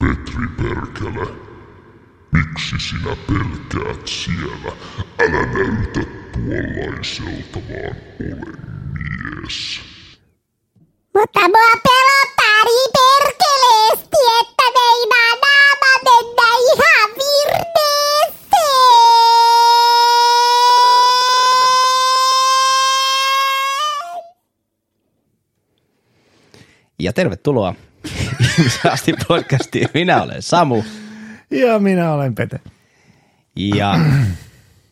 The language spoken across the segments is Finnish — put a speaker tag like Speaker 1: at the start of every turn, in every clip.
Speaker 1: Petri Perkele, miksi sinä pelkäät siellä? Älä näytä tuollaiselta, vaan ole mies.
Speaker 2: Mutta mua pelottaa niin perkeleesti, että meinaa naama mennä ihan virneeseen.
Speaker 3: Ja tervetuloa Ihmisraastin podcastiin. Minä olen Samu
Speaker 4: Ja minä olen Pete.
Speaker 3: ja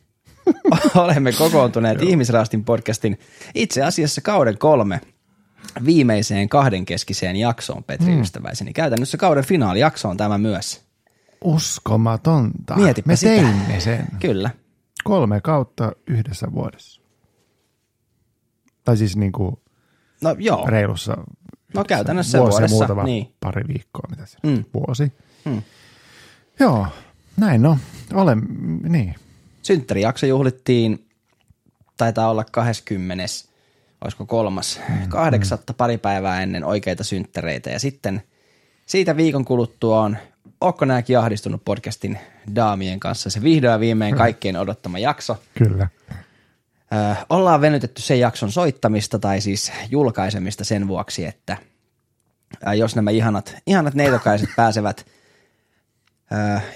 Speaker 3: olemme kokoontuneet Ihmisraastin podcastin itse asiassa kauden kolme viimeiseen kahdenkeskiseen jaksoon, Petri mm. ystäväiseni. Käytännössä kauden finaalijakso on tämä myös.
Speaker 4: Uskomatonta.
Speaker 3: Mietipä
Speaker 4: Me
Speaker 3: sitä.
Speaker 4: teimme sen.
Speaker 3: Kyllä.
Speaker 4: Kolme kautta yhdessä vuodessa. Tai siis niin kuin
Speaker 3: No joo,
Speaker 4: reilussa
Speaker 3: no käytännössä
Speaker 4: vuosi
Speaker 3: vuodessa.
Speaker 4: muutama
Speaker 3: Niin.
Speaker 4: pari viikkoa, mitä se
Speaker 3: Mm.
Speaker 4: vuosi.
Speaker 3: Mm.
Speaker 4: Joo, näin no. Olen, niin.
Speaker 3: Synttärijakso juhlittiin, taitaa olla 20, olisiko kolmas, kahdeksatta pari päivää ennen oikeita synttäreitä. Ja sitten siitä viikon kuluttua on Onko nääkin ahdistunut podcastin daamien kanssa. Se vihdoin viimein kaikkien odottama jakso.
Speaker 4: Kyllä.
Speaker 3: Ö, ollaan venytetty sen jakson soittamista tai siis julkaisemista sen vuoksi, että jos nämä ihanat, ihanat neitokaiset pääsevät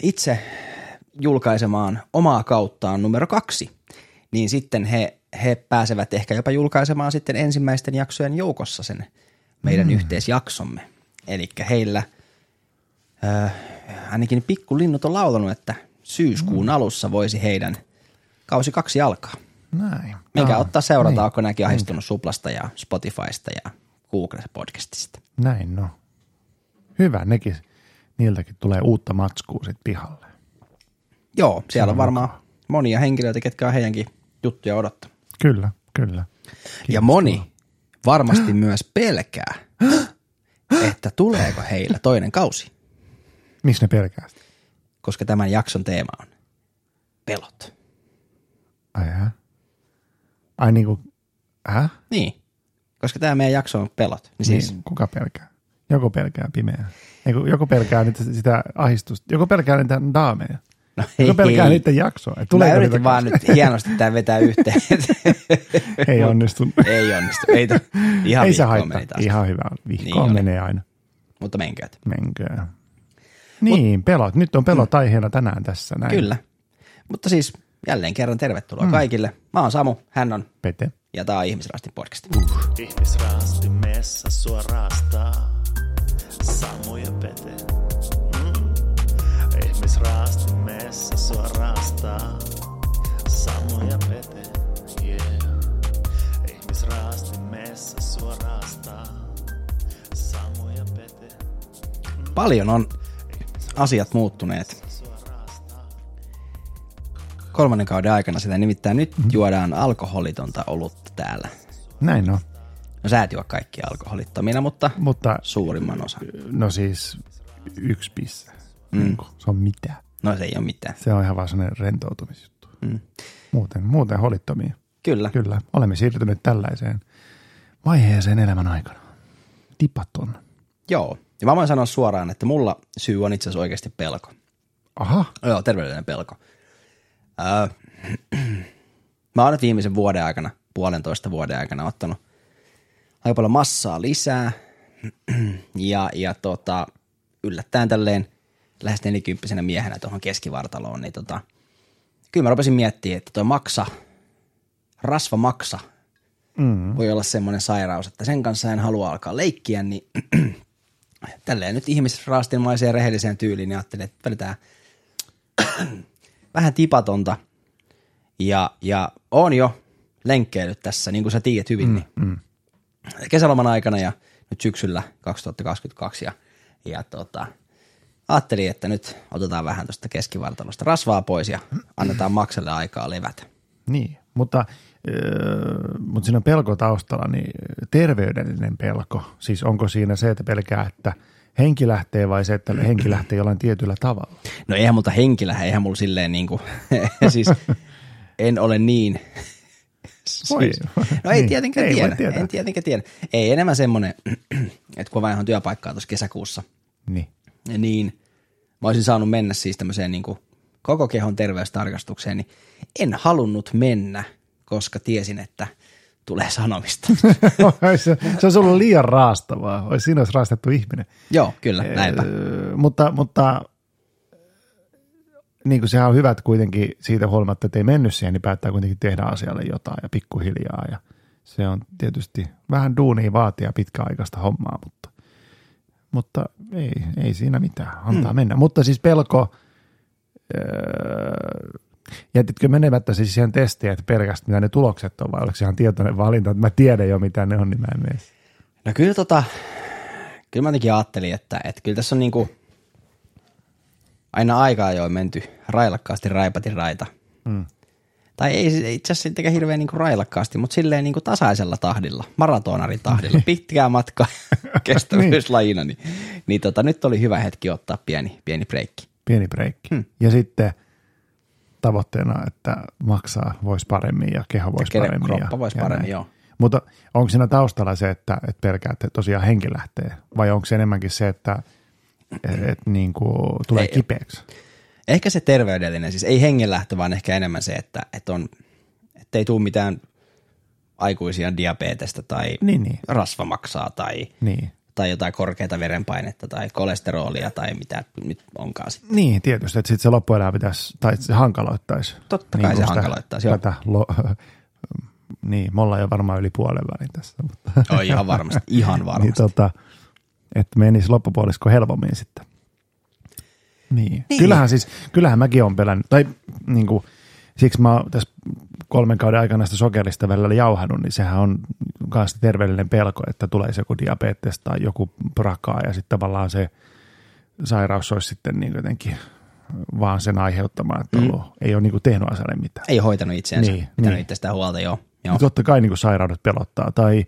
Speaker 3: itse julkaisemaan omaa kauttaan numero kaksi, niin sitten he, he pääsevät ehkä jopa julkaisemaan sitten ensimmäisten jaksojen joukossa sen meidän mm. yhteisjaksomme. Eli heillä ö, ainakin pikkulinnut on laulanut, että syyskuun mm. alussa voisi heidän kausi kaksi alkaa.
Speaker 4: Näin.
Speaker 3: Minkä
Speaker 4: Aa,
Speaker 3: ottaa seurata,
Speaker 4: niin.
Speaker 3: onko näkin ahistunut Suplasta ja Spotifysta ja Google podcastista.
Speaker 4: Näin no. Hyvä, nekin, niiltäkin tulee uutta matskua sit pihalle.
Speaker 3: Joo, siellä on varmaan monia henkilöitä, ketkä on heidänkin juttuja odottaa.
Speaker 4: Kyllä, kyllä.
Speaker 3: Ja moni varmasti myös pelkää, että tuleeko heillä toinen kausi,
Speaker 4: Miksi ne pelkää
Speaker 3: koska tämän jakson teema on pelot.
Speaker 4: Ai hä? Ai niinku, hä?
Speaker 3: Niin, koska tämä meidän jakso on pelot. Niin siis,
Speaker 4: Niin, kuka pelkää? Joku pelkää pimeää. Ei, kun joku pelkää niitä, sitä ahistusta. Joku pelkää niitä daameja.
Speaker 3: no
Speaker 4: Joku pelkää
Speaker 3: ei.
Speaker 4: niiden jaksoa. Et
Speaker 3: Mä yritin vaan nyt hienosti tämä vetää yhteen.
Speaker 4: Ei onnistunut.
Speaker 3: ei onnistu. Ei, to, ihan
Speaker 4: Ei se haittaa. Ihan hyvä. Vihkoon
Speaker 3: Niin
Speaker 4: menee aina.
Speaker 3: Mutta menkööt.
Speaker 4: Menkää. Niin, pelot. Nyt on pelot aiheena tänään tässä. Näin.
Speaker 3: Kyllä. Mutta siis jälleen kerran tervetuloa mm. kaikille. Mä oon Samu, hän on
Speaker 4: Pete.
Speaker 3: ja tää on Ihmisrastin podcast.
Speaker 5: Ihmisraasti messa sua raastaa. Samu ja Pete. Mm. Ihmisraasti messa sua raastaa. Samu ja Pete. Yeah. Ihmisraasti messa sua raastaa. Samu ja Pete.
Speaker 3: Paljon on asiat muuttuneet kolmannen kauden aikana sitä. Nimittäin nyt
Speaker 4: Mhm.
Speaker 3: juodaan alkoholitonta olutta täällä.
Speaker 4: Näin on.
Speaker 3: No sä et juo kaikki alkoholittomina, mutta
Speaker 4: Mutta
Speaker 3: suurimman osan.
Speaker 4: no siis yksi pisse. Mm. Se on mitä?
Speaker 3: No se ei ole mitään.
Speaker 4: Se on ihan vaan sellainen rentoutumisjuttu.
Speaker 3: Mm.
Speaker 4: Muuten, muuten holittomia.
Speaker 3: Kyllä.
Speaker 4: Kyllä, olemme siirtyneet tällaiseen vaiheeseen elämän aikana. Tipaton.
Speaker 3: Joo. Ja mä voin sanoa suoraan, että mulla syy on itse asiassa oikeasti pelko.
Speaker 4: Aha,
Speaker 3: Joo, terveydellinen pelko. Öö, mä oon nyt viimeisen vuoden aikana, puolentoista vuoden aikana ottanut aika paljon massaa lisää. ja, ja tota, yllättäen tälleen lähes nelikymppisenä miehenä tuohon keskivartaloon, niin tota, kyllä mä rupesin miettimään, että tuo maksa, rasva maksa, mm. voi olla semmoinen sairaus, että sen kanssa en halua alkaa leikkiä, niin tälleen nyt ihmisraastinmaiseen rehelliseen tyyliin, niin ajattelin, että vedetään vähän tipatonta. Ja, ja on jo lenkkeillyt tässä, niin kuin sä tiedät hyvin, mm, niin mm. kesäloman aikana ja nyt syksyllä 2022. Ja, ja tota, ajattelin, että nyt otetaan vähän tuosta keskivartalosta rasvaa pois ja annetaan makselle aikaa levätä.
Speaker 4: niin. Mutta, öö, mutta siinä on pelko taustalla, niin terveydellinen pelko. Siis onko siinä se, että pelkää, että henki lähtee vai se, että henki lähtee jollain tietyllä tavalla?
Speaker 3: No eihän multa henkilä, eihän mulla silleen niin kuin, siis en ole niin.
Speaker 4: Voi.
Speaker 3: no ei
Speaker 4: Niin,
Speaker 3: tietenkään
Speaker 4: ei
Speaker 3: tiedä, en tietenkään tiedä. Ei enemmän semmoinen, että kun vaihdan työpaikkaa tuossa kesäkuussa,
Speaker 4: Niin.
Speaker 3: niin mä olisin saanut mennä siis tämmöiseen niin kuin koko kehon terveystarkastukseen, niin en halunnut mennä, koska tiesin, että tulee sanomista.
Speaker 4: se, se olisi ollut liian raastavaa. Olisi, siinä olisi raastettu ihminen.
Speaker 3: Joo, kyllä, näinpä.
Speaker 4: Mutta, mutta niin kuin sehän on hyvä, että kuitenkin siitä huolimatta, että ei mennyt siihen, niin päättää kuitenkin tehdä asialle jotain ja pikkuhiljaa. Ja se on tietysti vähän duunia vaatia pitkäaikaista hommaa, mutta, mutta ei, ei siinä mitään, antaa mm. mennä. Mutta siis pelko, öö, jätitkö menemättä siis siihen testiin, että pelkästään mitä ne tulokset on, vai oliko se ihan tietoinen valinta, että mä tiedän jo mitä ne on, niin mä en mene.
Speaker 3: No kyllä tota, kyllä mä jotenkin ajattelin, että, että kyllä tässä on niinku aina aikaa jo menty railakkaasti raipatin raita. Mm. Tai ei itse asiassa sittenkään hirveän niinku railakkaasti, mutta silleen niinku tasaisella tahdilla, maratonarin tahdilla, pitkää matkaa kestävyyslajina. Niin, niin tota, nyt oli hyvä hetki ottaa pieni, pieni breikki.
Speaker 4: Pieni breikki. Hmm. Ja sitten tavoitteena, että maksaa voisi paremmin ja keho voisi
Speaker 3: Ja
Speaker 4: paremmin.
Speaker 3: kroppa voisi paremmin,
Speaker 4: näin.
Speaker 3: joo.
Speaker 4: Mutta onko siinä taustalla se, että, että pelkää, että tosiaan henki lähtee? Vai onko se enemmänkin se, että et, niin kuin tulee
Speaker 3: Ei.
Speaker 4: kipeäksi?
Speaker 3: Ehkä se terveydellinen, siis ei hengenlähtö, vaan ehkä enemmän se, että, että, on, että ei tule mitään aikuisia diabetesta tai
Speaker 4: Niin, niin.
Speaker 3: rasva maksaa tai,
Speaker 4: Niin.
Speaker 3: Tai jotain korkeata verenpainetta tai kolesterolia tai mitä nyt onkaan sitten.
Speaker 4: Niin, tietysti, että sitten se loppuelämä pitäisi, tai se hankaloittaisi.
Speaker 3: Totta kai se
Speaker 4: kuin sitä-
Speaker 3: hankaloittaisi, joo.
Speaker 4: Tätä lo, niin, me ollaan jo varmaan yli puolen välin tässä. Mutta,
Speaker 3: Oi, ihan varmasti, ihan varmasti.
Speaker 4: niin, tota, että menisi loppupuolisko helpommin sitten. Niin.
Speaker 3: Niin.
Speaker 4: niin. Kyllähän siis, kyllähän mäkin olen pelännyt, tai niin kuin, siksi mä oon tässä kolmen kauden aikana sitä sokerista välillä jauhanut, niin sehän on myös terveellinen pelko, että tulee joku diabetes tai joku prakaa ja sitten tavallaan se sairaus olisi sitten niin jotenkin vaan sen aiheuttama, että
Speaker 3: Mm.
Speaker 4: ollut, ei ole niin kuin tehnyt asialle mitään.
Speaker 3: Ei hoitanut itseänsä,
Speaker 4: Niin,
Speaker 3: pitänyt
Speaker 4: niin.
Speaker 3: itsestään huolta, joo. joo.
Speaker 4: Totta kai niin kuin sairaudet pelottaa, tai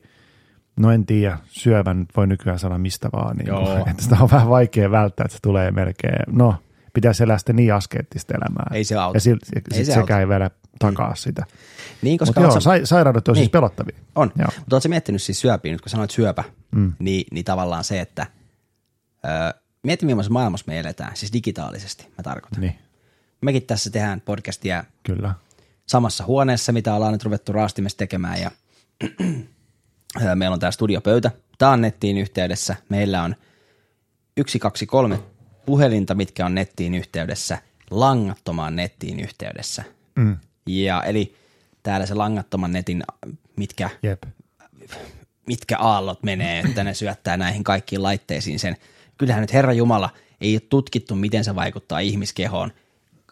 Speaker 4: no en tiedä, syövän voi nykyään sanoa mistä vaan, niin
Speaker 3: Joo.
Speaker 4: että sitä on vähän vaikea välttää, että se tulee melkein, no pitäisi elää sitten niin askeettista elämää.
Speaker 3: Ei se auta.
Speaker 4: Ja
Speaker 3: Ei
Speaker 4: sit
Speaker 3: se
Speaker 4: sekään
Speaker 3: auta.
Speaker 4: ei vielä takaa sitä.
Speaker 3: Niin, koska
Speaker 4: Mutta joo,
Speaker 3: sä-
Speaker 4: sa- sairaudet on niin. siis
Speaker 3: Niin.
Speaker 4: pelottavia.
Speaker 3: On.
Speaker 4: Joo.
Speaker 3: Mutta ootko miettinyt siis syöpiä, nyt kun sanoit syöpä, mm. niin, niin tavallaan se, että öö, mieti millaisessa maailmassa me eletään, siis digitaalisesti mä tarkoitan.
Speaker 4: Niin,
Speaker 3: Mekin tässä tehdään podcastia
Speaker 4: kyllä.
Speaker 3: samassa huoneessa, mitä ollaan nyt ruvettu raastimessa tekemään ja öö, meillä on tää studiopöytä. Tää on nettiin yhteydessä. Meillä on yksi, kaksi, kolme puhelinta, mitkä on nettiin yhteydessä, langattomaan nettiin yhteydessä.
Speaker 4: Mm.
Speaker 3: Ja eli täällä se langattoman netin, mitkä
Speaker 4: Jep.
Speaker 3: mitkä aallot menee, että ne syöttää näihin kaikkiin laitteisiin sen. Kyllähän nyt Herra Jumala ei ole tutkittu, miten se vaikuttaa ihmiskehoon.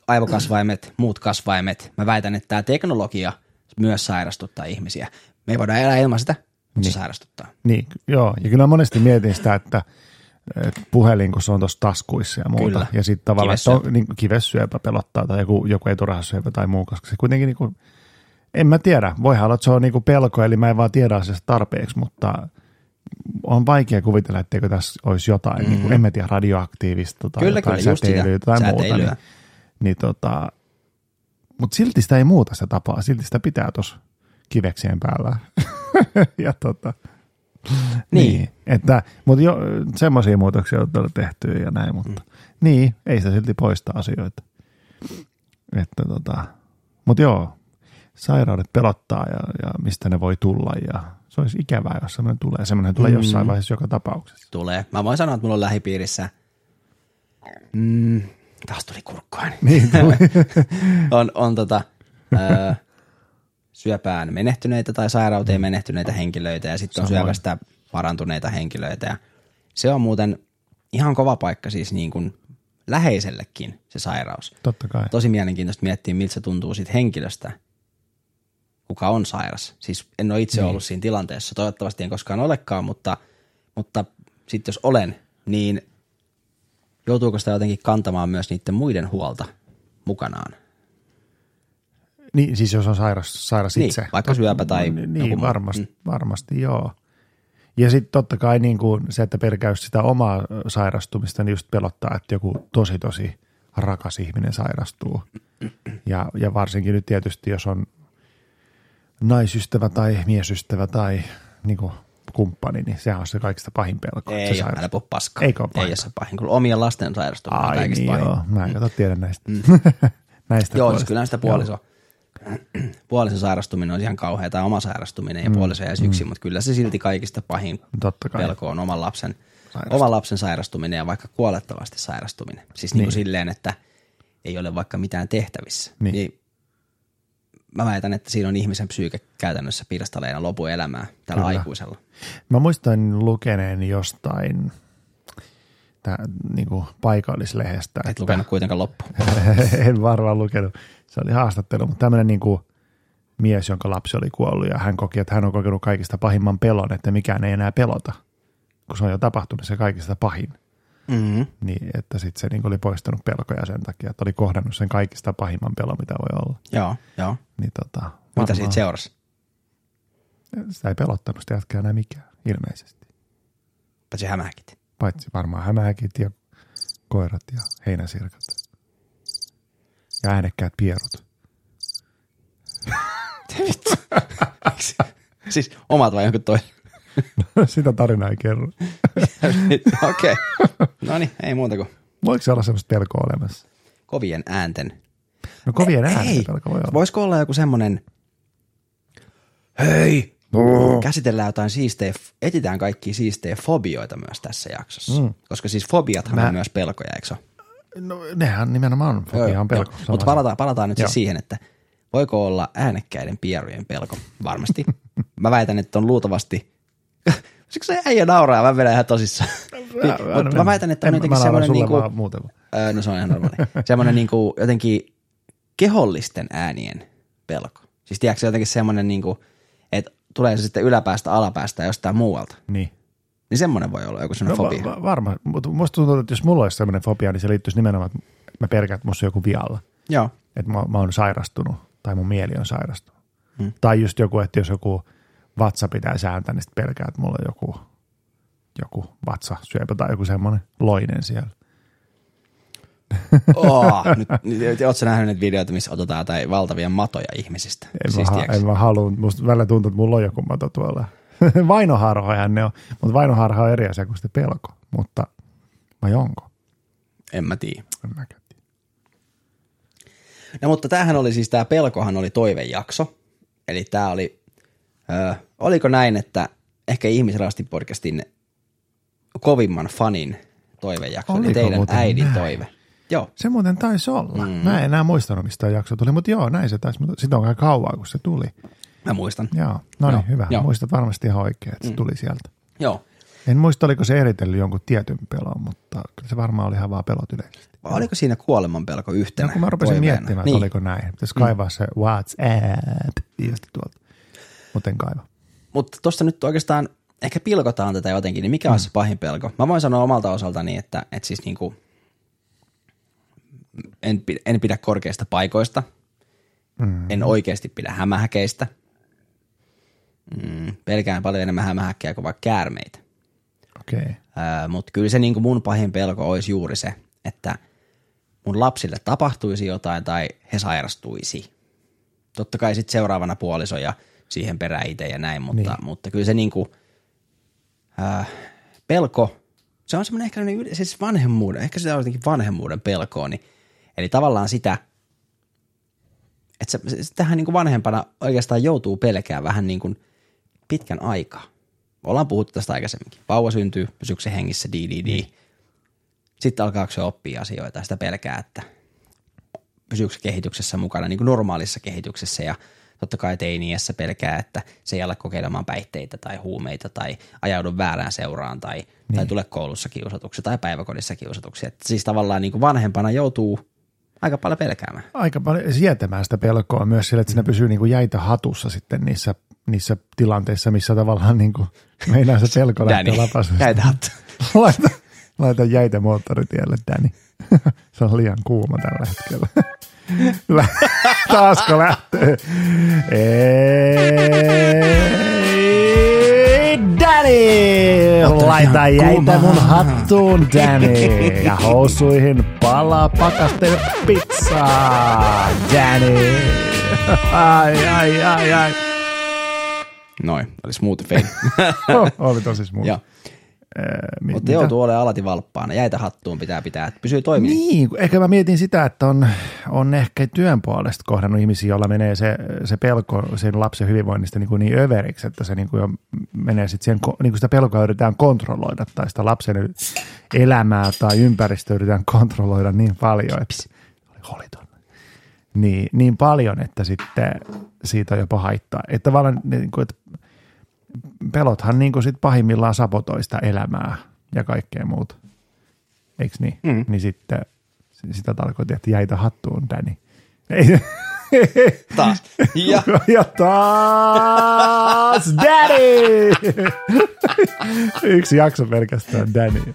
Speaker 3: Aivokasvaimet, muut kasvaimet. Mä väitän, että tämä teknologia myös sairastuttaa ihmisiä. Me ei voida elää ilman sitä, mutta se sairastuttaa.
Speaker 4: Niin, joo. Ja kyllä monesti mietin sitä, että puhelin, kun se on tuossa taskuissa ja muuta.
Speaker 3: Kyllä.
Speaker 4: Ja sitten tavallaan, että
Speaker 3: Kivessyöpä.
Speaker 4: on, niin, kivessyöpä pelottaa tai joku, joku eturahassyöpä tai muu, koska se kuitenkin niin kuin, en mä tiedä. Voihan olla, että se on niin kuin pelko, eli mä en vaan tiedä asiasta tarpeeksi, mutta on vaikea kuvitella, etteikö tässä olisi jotain, mm-hmm. niin kuin, en mä tiedä, radioaktiivista tai
Speaker 3: Kyllä,
Speaker 4: jotain
Speaker 3: kyllä,
Speaker 4: säteilyä tai muuta.
Speaker 3: Säteilyä.
Speaker 4: Niin, niin tota, mutta silti sitä ei muuta sitä tapaa, silti sitä pitää tuossa kiveksien päällä. ja tota,
Speaker 3: Niin.
Speaker 4: niin. Että, mutta jo semmoisia muutoksia on täällä tehty ja näin, mutta mm. niin, ei sitä silti poista asioita. Että tota, mutta joo, sairaudet pelottaa ja, ja mistä ne voi tulla ja se olisi ikävää, jos semmoinen tulee. Semmoinen tulee mm. jossain vaiheessa joka tapauksessa.
Speaker 3: Tulee. Mä voin sanoa, että mulla on lähipiirissä, mm, taas tuli kurkkuaan.
Speaker 4: Niin, tuli.
Speaker 3: on, on tota, ö, syöpään menehtyneitä tai sairauteen menehtyneitä henkilöitä ja sitten on
Speaker 4: Samoin.
Speaker 3: syöpästä parantuneita henkilöitä. Ja se on muuten ihan kova paikka siis niin kuin läheisellekin se sairaus.
Speaker 4: Totta kai.
Speaker 3: Tosi mielenkiintoista miettiä, miltä se tuntuu siitä henkilöstä, kuka on sairas. Siis en ole itse niin. ollut siinä tilanteessa, toivottavasti en koskaan olekaan, mutta, mutta sitten jos olen, niin joutuuko sitä jotenkin kantamaan myös niiden muiden huolta mukanaan?
Speaker 4: Niin, siis jos on sairas, sairas
Speaker 3: Niin,
Speaker 4: itse.
Speaker 3: vaikka syöpä tai
Speaker 4: Niin,
Speaker 3: joku
Speaker 4: niin
Speaker 3: muu.
Speaker 4: varmasti,
Speaker 3: Mm.
Speaker 4: varmasti joo. Ja sitten totta kai niin kuin se, että pelkää just sitä omaa sairastumista, niin just pelottaa, että joku tosi tosi rakas ihminen sairastuu. Ja, ja varsinkin nyt tietysti, jos on naisystävä tai miesystävä tai niin kuin kumppani, niin sehän on se kaikista pahin pelko.
Speaker 3: Ei
Speaker 4: se
Speaker 3: ole, älä puhu paskaa.
Speaker 4: Eikö ole
Speaker 3: Ei
Speaker 4: pahin?
Speaker 3: ole se pahin. Kyllä omien lasten sairastuminen on
Speaker 4: Ai
Speaker 3: kaikista
Speaker 4: niin
Speaker 3: pahin.
Speaker 4: joo, mä en kato tiedä näistä. näistä
Speaker 3: Joo, siis kyllä sitä puoliso, puolison sairastuminen on ihan kauhea, tai oma sairastuminen ja puoliso jäisi yksin, mutta kyllä se silti kaikista pahin
Speaker 4: Totta kai.
Speaker 3: pelko on oman lapsen, oman lapsen sairastuminen ja vaikka kuolettavasti sairastuminen. Siis niin. kuin
Speaker 4: Niin.
Speaker 3: silleen, että ei ole vaikka mitään tehtävissä.
Speaker 4: Niin.
Speaker 3: niin mä väitän, että siinä on ihmisen psyyke käytännössä pirstaleena lopun elämää tällä
Speaker 4: Kyllä.
Speaker 3: aikuisella.
Speaker 4: Mä muistan lukeneen jostain tää, niinku paikallislehdestä.
Speaker 3: Et lukenut kuitenkaan loppuun.
Speaker 4: en varmaan lukenut. Se oli haastattelu, mutta tämmöinen niinku mies, jonka lapsi oli kuollut ja hän koki, että hän on kokenut kaikista pahimman pelon, että mikään ei enää pelota, kun se on jo tapahtunut se kaikista pahin.
Speaker 3: Mm-hmm.
Speaker 4: Niin, että sitten se niinku oli poistanut pelkoja sen takia, että oli kohdannut sen kaikista pahimman pelon, mitä voi olla.
Speaker 3: Joo, joo.
Speaker 4: Niin tota,
Speaker 3: Mitä
Speaker 4: varmaan-
Speaker 3: siitä seurasi?
Speaker 4: Sitä ei pelottanut sitä jätkää enää mikään, ilmeisesti.
Speaker 3: Paitsi hämähäkit.
Speaker 4: Paitsi varmaan hämähäkit ja koirat ja heinäsirkat. Ja äänekkäät pierut.
Speaker 3: siis omat vai jonkun toinen?
Speaker 4: Sitä tarinaa ei kerro.
Speaker 3: Okei. No niin, ei muuta kuin
Speaker 4: Voiko se olla semmoista pelkoa olemassa?
Speaker 3: kovien äänten.
Speaker 4: No kovien
Speaker 3: Ei,
Speaker 4: äänen pelko voi olla.
Speaker 3: Voisiko olla joku semmoinen, hei, käsitellään jotain siistejä, etsitään kaikki siistejä fobioita myös tässä jaksossa. Mm. Koska siis fobiathan
Speaker 4: Mä-
Speaker 3: on myös pelkoja, eikö?
Speaker 4: No, nehän nimenomaan on. Fobia on pelko.
Speaker 3: Mutta palataan, palataan nyt
Speaker 4: Joo.
Speaker 3: siis siihen, että voiko olla äänekkäiden pierujen pelko? Varmasti. mä väitän, että on luultavasti, siksi se äijä nauraa, mä vedän ihan tosissaan.
Speaker 4: Mä-
Speaker 3: Mutta mä väitän, että on
Speaker 4: en-
Speaker 3: jotenkin
Speaker 4: mä
Speaker 3: semmoinen niinku. Öö, no se on ihan normaali. semmoinen niinku jotenkin kehollisten äänien pelko. Siis tiedätkö jotenkin semmoinen niinku, että tulee se sitten yläpäästä, alapäästä jostain muualta.
Speaker 4: Niin.
Speaker 3: Niin semmoinen voi olla joku
Speaker 4: No,
Speaker 3: semmoinen fobia.
Speaker 4: va- va- varmaan, mutta musta tuntuu, että jos mulla olisi semmoinen fobia, niin se liittyisi nimenomaan, että mä pelkään, että musta on joku vialla.
Speaker 3: Joo.
Speaker 4: Että mä, mä oon sairastunut tai mun mieli on sairastunut.
Speaker 3: Hmm.
Speaker 4: Tai just joku, että jos joku vatsa pitää sääntää, niin sitten pelkää, että mulla on joku, joku vatsa syöpä tai joku semmoinen loinen siellä.
Speaker 3: Oh, nyt, nyt, ootko nähnyt näitä videoita, missä otetaan jotain valtavia matoja ihmisistä?
Speaker 4: En,
Speaker 3: siis
Speaker 4: mä,
Speaker 3: tiedätkö?
Speaker 4: en mä halua, musta välillä tuntuu, että mulla on joku mato tuolla. Vainoharhojahan ne on, mutta vainoharha on eri asia kuin sitten pelko. Mutta vai onko?
Speaker 3: en mä tiedä.
Speaker 4: En mäkään tiedä.
Speaker 3: No mutta tämähän oli siis, tämä pelkohan oli toivejakso. Eli tämä oli, ö, oliko näin, että ehkä ihmisrasti podcastin kovimman fanin toivejakso, oli
Speaker 4: Oliko
Speaker 3: teidän
Speaker 4: muuten
Speaker 3: äidin
Speaker 4: näin?
Speaker 3: toive. Joo,
Speaker 4: Se muuten taisi olla. Mm. Mä en enää muistanut, mistä jakso tuli, mutta joo, näin se taisi. Mutta Sitä on aika kauan, kun se tuli.
Speaker 3: mä muistan.
Speaker 4: Joo, no niin, hyvä.
Speaker 3: joo.
Speaker 4: Muistat varmasti ihan oikein, että se tuli sieltä.
Speaker 3: Joo.
Speaker 4: En muista, oliko se eritellyt jonkun tietyn pelon, mutta kyllä se varmaan oli ihan vaan pelot yleisesti.
Speaker 3: Vai oliko siinä kuoleman pelko yhtenä
Speaker 4: No, kun mä rupesin
Speaker 3: toiveena?
Speaker 4: miettimään,
Speaker 3: niin.
Speaker 4: oliko näin. Pitäisi kaivaa se WhatsApp viesti tuolta. Mutta en kaiva.
Speaker 3: Mutta tuosta nyt oikeastaan ehkä pilkotaan tätä jotenkin, niin mikä
Speaker 4: Mm.
Speaker 3: on se pahin pelko? Mä voin sanoa omalta osaltani, että, että siis niinku, en, pidä, en pidä korkeista paikoista, mm. en oikeasti pidä hämähäkeistä, mm, pelkään paljon enemmän hämähäkkejä kuin vaikka käärmeitä.
Speaker 4: Okay.
Speaker 3: Mutta kyllä se niinku mun pahin pelko olisi juuri se, että mun lapsille tapahtuisi jotain tai he sairastuisi. Totta kai sitten seuraavana puoliso ja siihen perään itse ja näin, mutta, niin. mutta kyllä se niinku, ää, pelko, se on semmoinen ehkä siis vanhemmuuden, ehkä se on jotenkin vanhemmuuden pelkoa, niin, eli tavallaan sitä, että se, sitähän niin kuin vanhempana oikeastaan joutuu pelkään vähän niin kuin pitkän aikaa. Ollaan puhuttu tästä aikaisemminkin. Vauva syntyy, pysyykö se hengissä, DDD. Sitten alkaako se oppia asioita ja sitä pelkää, että pysyykö se kehityksessä mukana, niin kuin normaalissa kehityksessä ja totta kai teiniässä pelkää, että se ei ala kokeilemaan päihteitä tai huumeita tai ajaudu väärään seuraan tai, niin. tai tule koulussa kiusatuksi tai päiväkodissa kiusatuksi. Että siis tavallaan niin kuin vanhempana joutuu aika paljon pelkäämään.
Speaker 4: Aika paljon sietämään sitä pelkoa myös sillä, että siinä pysyy niin kuin jäitä hatussa sitten niissä, niissä tilanteissa, missä tavallaan niin kuin meinaa se pelko
Speaker 3: Danny,
Speaker 4: lapasesta.
Speaker 3: jäitä hattu.
Speaker 4: laita, laita jäitä moottoritielle, Danny. Se on liian kuuma tällä hetkellä. Lä- Taasko lähtee? Ei, Danny! Laita jäitä mun hattuun, Danny. Ja housuihin palaa pakasten pizzaa, Danny. Ai, ai, ai, ai.
Speaker 3: Noin, oli smooth fade.
Speaker 4: Oli tosi smooth.
Speaker 3: Joo.
Speaker 4: Ee, mi-
Speaker 3: Mutta
Speaker 4: mitä?
Speaker 3: joutuu olemaan alati valppaana. Jäitä hattuun pitää pitää, että pysyy toimimaan.
Speaker 4: Niin, ehkä mä mietin sitä, että on, on ehkä työn puolesta kohdannut ihmisiä, joilla menee se, se pelko sen lapsen hyvinvoinnista niin, kuin niin överiksi, että se niin kuin jo menee sitten siihen, niin kuin sitä pelkoa yritetään kontrolloida tai sitä lapsen elämää tai ympäristöä yritetään kontrolloida niin paljon, että oli holiton. Niin, niin paljon, että sitten siitä on jopa haittaa. Että tavallaan niin kuin, että pelothan niin kuin sit pahimmillaan sabotoi sitä elämää ja kaikkea muuta. Eikö niin? Mm. Niin sitten sitä tarkoitti, että jäitä hattuun, Danny. Ei,
Speaker 3: Taas. Ja
Speaker 4: ja taas Danny! Yksi jakso pelkästään Danny.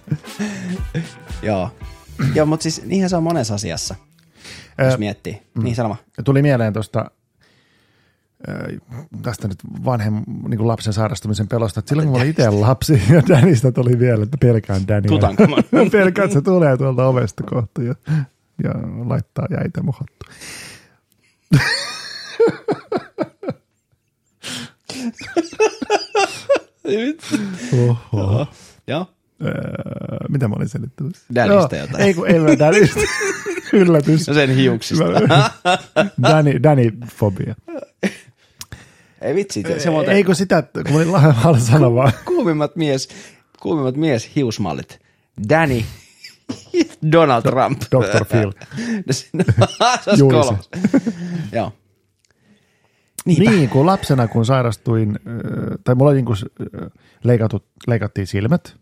Speaker 3: joo. Joo, mutta siis niinhän se on monessa asiassa, jos miettii. Niin sanoma.
Speaker 4: Tuli mieleen tuosta tästä nyt vanhem, niin kuin lapsen sairastumisen pelosta, että silloin kun mä olin itse lapsi ja Dannystä tuli vielä, että pelkään.
Speaker 3: Tutankhamon.
Speaker 4: pelkään, että se tulee tuolta ovesta kohta ja, ja laittaa jäitä mun hattuun. Oho.
Speaker 3: Joo.
Speaker 4: Öö, mitä mä olin selittämässä?
Speaker 3: Dannystä
Speaker 4: Joo,
Speaker 3: jotain.
Speaker 4: Ei kun ei mä. Yllätys.
Speaker 3: No sen hiuksista.
Speaker 4: Danny, Danny-fobia.
Speaker 3: Ei vitsi, se muuten
Speaker 4: Eikö sitä, kun olin lahjalla sanoa vaan.
Speaker 3: kuumimmat mies, kuumimmat mies hiusmallit. Danny, Donald Trump.
Speaker 4: Dr. Phil.
Speaker 3: se olisi kolmas. Joo. Niinpä.
Speaker 4: Niin, kun lapsena kun sairastuin, tai mulla niin kuin leikatut, leikattiin silmät.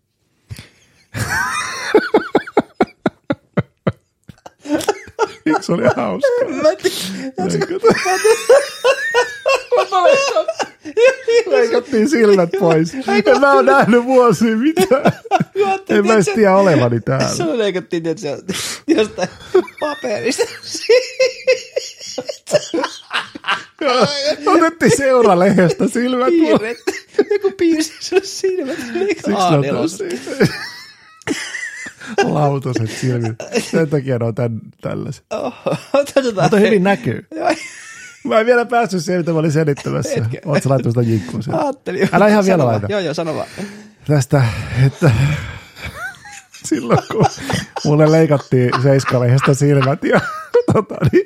Speaker 4: Se oli hauska?
Speaker 3: Mä en tiedä.
Speaker 4: Leikattiin silmät pois. En mä oon nähnyt vuosia mitään. En mä edes tiedä olevani
Speaker 3: Se
Speaker 4: täällä.
Speaker 3: leikattiin tietysti jostain paperista.
Speaker 4: Otettiin seuralehdestä silmät pois.
Speaker 3: Piirretty. Joku piirsi sun silmät.
Speaker 4: Siksi ne on tosi- Lautaset silmät. Sen takia ne on tän, tällaiset.
Speaker 3: Otetaan.
Speaker 4: Mutta hyvin näkyy. Mä en vielä päässyt siihen, mitä mä olin selittämässä.
Speaker 3: Hetken.
Speaker 4: Oletko laittanut sitä jinkkua siihen?
Speaker 3: Ajattelin.
Speaker 4: Älä ihan vielä laita.
Speaker 3: Joo, joo, sano vaan.
Speaker 4: Tästä, että silloin kun mulle leikattiin seiskalehdestä silmät ja tota, niin,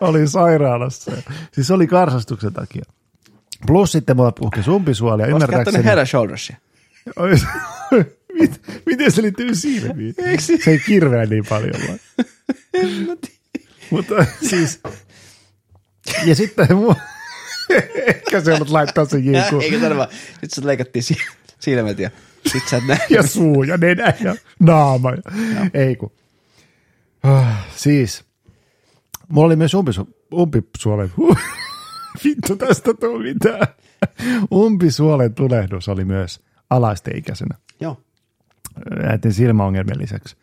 Speaker 4: olin sairaalassa. Siis oli karsastuksen takia. Plus sitten mulla puhkesi umpisuoli ja
Speaker 3: Oletko kattonut
Speaker 4: ymmärtääkseni...
Speaker 3: Head and Shouldersia?
Speaker 4: Mit, miten se liittyy silmiin? Se ei kirveä niin paljon vaan. Mutta siis... Ja sitten mu... Ehkä se ollut laittaa sen jinkun.
Speaker 3: Eikö sano vaan. Sitten sut leikattiin si- silmät ja sit sä et näe.
Speaker 4: ja suu ja nenä ja naama. Ja... Ei kun. Ah, siis, mulla oli myös umpisu- umpisuolen, vittu tästä tuu mitään. Umpisuolen tulehdus oli myös alaisteikäisenä
Speaker 3: Joo.
Speaker 4: näiden silmäongelmien lisäksi.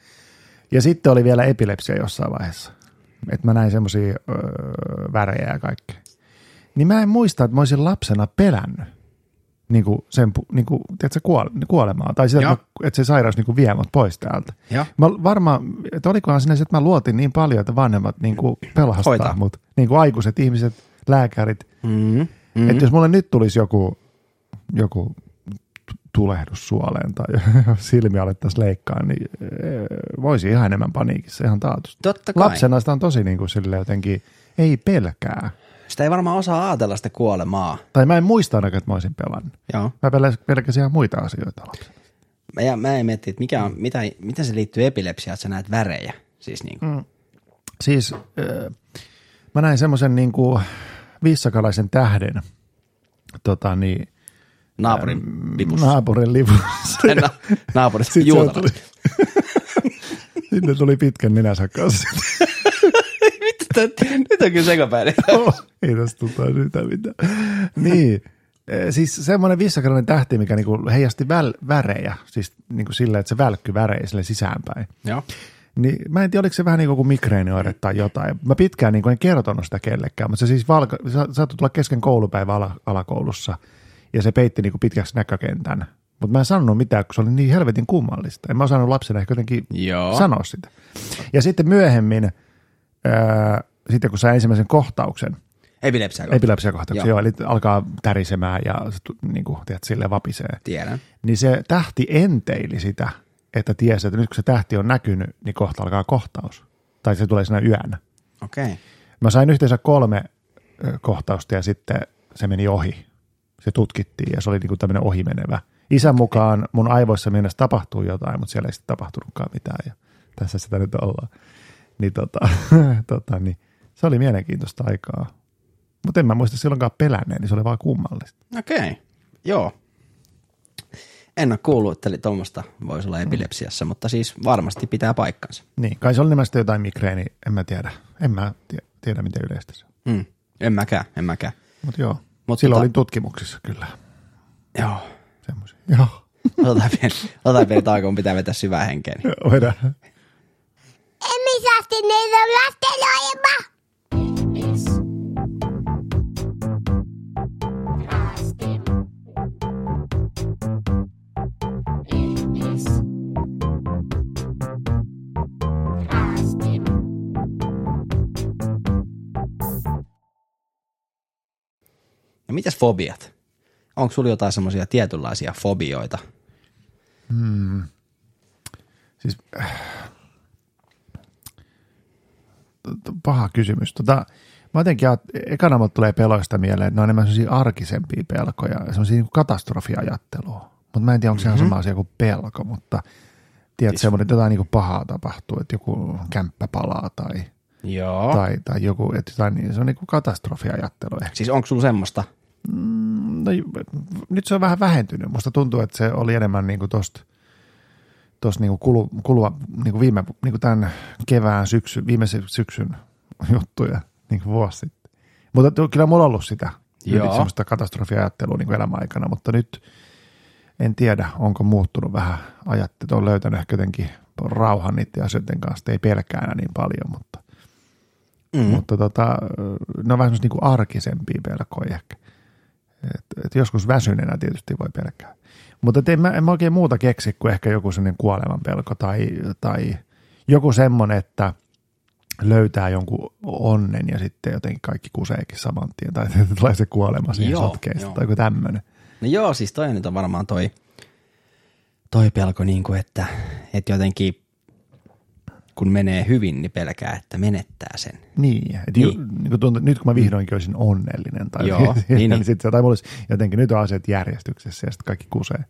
Speaker 4: Ja sitten oli vielä epilepsia jossain vaiheessa. Että mä näin semmoisia öö, värejä ja kaikkea. Niin mä en muista, että mä olisin lapsena pelännyt niin kuin sen, niin kuin, tiedätkö, kuole- kuolemaa. Tai sitä, että, mä, että se sairaus niin kuin vie mut pois täältä.
Speaker 3: Joo.
Speaker 4: Mä varmaan, että olikohan siinä se, että mä luotin niin paljon, että vanhemmat niin kuin pelhastaa
Speaker 3: Hoitaa.
Speaker 4: mut. Niin kuin aikuiset ihmiset, lääkärit.
Speaker 3: Mm-hmm.
Speaker 4: Mm-hmm. Että jos mulle nyt tulisi joku, joku tulehdus suoleen tai silmi alettaisiin leikkaa, niin eh, voisi ihan enemmän paniikissa, ihan taatusti.
Speaker 3: Totta kai.
Speaker 4: Lapsena sitä on tosi niin kuin sille jotenkin, ei pelkää.
Speaker 3: Sitä ei varmaan osaa ajatella sitä kuolemaa.
Speaker 4: Tai mä en muista ainakaan, että mä olisin pelannut.
Speaker 3: Joo.
Speaker 4: Mä pelkäsin ihan muita asioita lapsena.
Speaker 3: Mä, ja, mä en mietti, että mikä on, mitä, miten se liittyy epilepsiaan, että sä näet värejä. Siis niin kuin. Mm.
Speaker 4: Siis äh, mä näin semmoisen niin kuin viissakalaisen tähden tota niin,
Speaker 3: naapurin lipussa.
Speaker 4: naapurin lipussa.
Speaker 3: Na, naapurista
Speaker 4: Sitten se tuli,
Speaker 3: juutalainen.
Speaker 4: Sinne tuli pitkän nenänsä kanssa.
Speaker 3: Nyt on kyllä sekapäinen.
Speaker 4: Oh, ei tästä tulta yhtään mitään. Niin, eh, siis semmoinen viissakalainen tähti, mikä niinku heijasti väl, värejä, siis niinku sillä, että se välkky värejä sille sisäänpäin.
Speaker 3: Joo.
Speaker 4: Niin mä en tiedä, oliko se vähän niin kuin migreenioire tai jotain. Mä pitkään niin kuin en kertonut sitä kellekään, mutta se siis valka, sa, saattoi tulla kesken koulupäivä ala, alakoulussa ja se peitti niin kuin pitkäksi näkökentän. Mutta mä en sanonut mitään, kun se oli niin helvetin kummallista. En mä osannut lapsena ehkä jotenkin
Speaker 3: Joo.
Speaker 4: sanoa sitä. Ja sitten myöhemmin, ää, sitten kun sai ensimmäisen kohtauksen,
Speaker 3: Epilepsia.
Speaker 4: epilepsiakohtauksia,
Speaker 3: Joo.
Speaker 4: joo. eli alkaa tärisemään ja niin kuin, tiedät, silleen vapisee.
Speaker 3: Tiedän.
Speaker 4: Niin se tähti enteili sitä, että tiesi, että nyt kun se tähti on näkynyt, niin kohta alkaa kohtaus. Tai se tulee siinä yönä.
Speaker 3: Okei. Okay.
Speaker 4: Mä sain yhteensä kolme kohtausta ja sitten se meni ohi. Se tutkittiin ja se oli niin kuin tämmöinen ohimenevä. Isän mukaan mun aivoissa mennessä tapahtuu jotain, mutta siellä ei sitten tapahtunutkaan mitään ja tässä sitä nyt ollaan. Niin, tota, tota, niin se oli mielenkiintoista aikaa. Mutta en mä muista silloinkaan pelänneen, niin se oli vaan kummallista.
Speaker 3: Okei. Okay. Joo. En ole kuullut, että tuommoista voisi olla epilepsiassa, mutta siis varmasti pitää paikkansa.
Speaker 4: Niin, kai se oli nimessä jotain migreeni, en mä tiedä. En mä tie- tiedä, miten yleistä se on.
Speaker 3: Mm. En mäkään, en mäkään.
Speaker 4: Mutta joo,
Speaker 3: Mut
Speaker 4: Mut silloin
Speaker 3: tota-
Speaker 4: oli tutkimuksissa kyllä
Speaker 3: Joo.
Speaker 4: semmoisia. Joo,
Speaker 3: Otetaan pieni, otetaan pieni tauko, kun pitää vetää syvää henkeä. Niin.
Speaker 4: vedä.
Speaker 2: Emisasti niitä on lastenoima.
Speaker 3: No mitäs fobiat? Onko sulla jotain semmoisia tietynlaisia fobioita?
Speaker 4: Siis, äh, paha kysymys. Tota, mä jotenkin, ekana mut tulee peloista mieleen, että ne on enemmän sellaisia arkisempia pelkoja, semmoisia niin katastrofiajattelua. Mutta mä en tiedä, onko se ihan sama asia kuin pelko, mutta tiedät
Speaker 3: Siis-
Speaker 4: semmoinen, että jotain niin pahaa tapahtuu, että joku kämppä palaa tai,
Speaker 3: Joo.
Speaker 4: tai, tai joku, että jotain, niin- se on niin kuin katastrofiajattelu ehkä.
Speaker 3: Siis onko sulla semmoista?
Speaker 4: No, nyt se on vähän vähentynyt. Musta tuntuu, että se oli enemmän niin kuin tosta, tosta niin kuin kulu, kulua, niin kuin viime, niin kuin tämän kevään, syksy, viime sy- syksyn juttuja niin kuin vuosi sitten. Mutta kyllä mulla on ollut sitä
Speaker 3: Joo.
Speaker 4: Semmoista katastrofiajattelua niin kuin elämäaikana, mutta nyt en tiedä, onko muuttunut vähän ajattelu. On löytänyt ehkä jotenkin rauhan niiden asioiden kanssa, ei pelkää enää niin paljon, mutta,
Speaker 3: Mm.
Speaker 4: mutta tota, ne on vähän niin kuin arkisempia pelkoja ehkä. Et, et joskus väsyneenä tietysti voi pelkää. Mutta en, mä, en mä oikein muuta keksi kuin ehkä joku sellainen kuoleman pelko tai, tai joku semmoinen, että löytää jonkun onnen ja sitten jotenkin kaikki kuseekin saman tien tai tulee se kuolema siihen
Speaker 3: Joo,
Speaker 4: sotkeesta
Speaker 3: joo.
Speaker 4: tai joku tämmöinen.
Speaker 3: No joo, siis toi nyt on varmaan toi, toi pelko, niin kuin, että, että jotenkin kun menee hyvin, niin pelkää, että menettää sen.
Speaker 4: Niin, että
Speaker 3: Niin.
Speaker 4: niin. Ju, niin tuntuu, että nyt kun mä vihdoinkin olisin onnellinen tai,
Speaker 3: Joo,
Speaker 4: niin,
Speaker 3: niin,
Speaker 4: niin,
Speaker 3: niin.
Speaker 4: sit tai olisi jotenkin nyt on asiat järjestyksessä ja sitten kaikki kusee,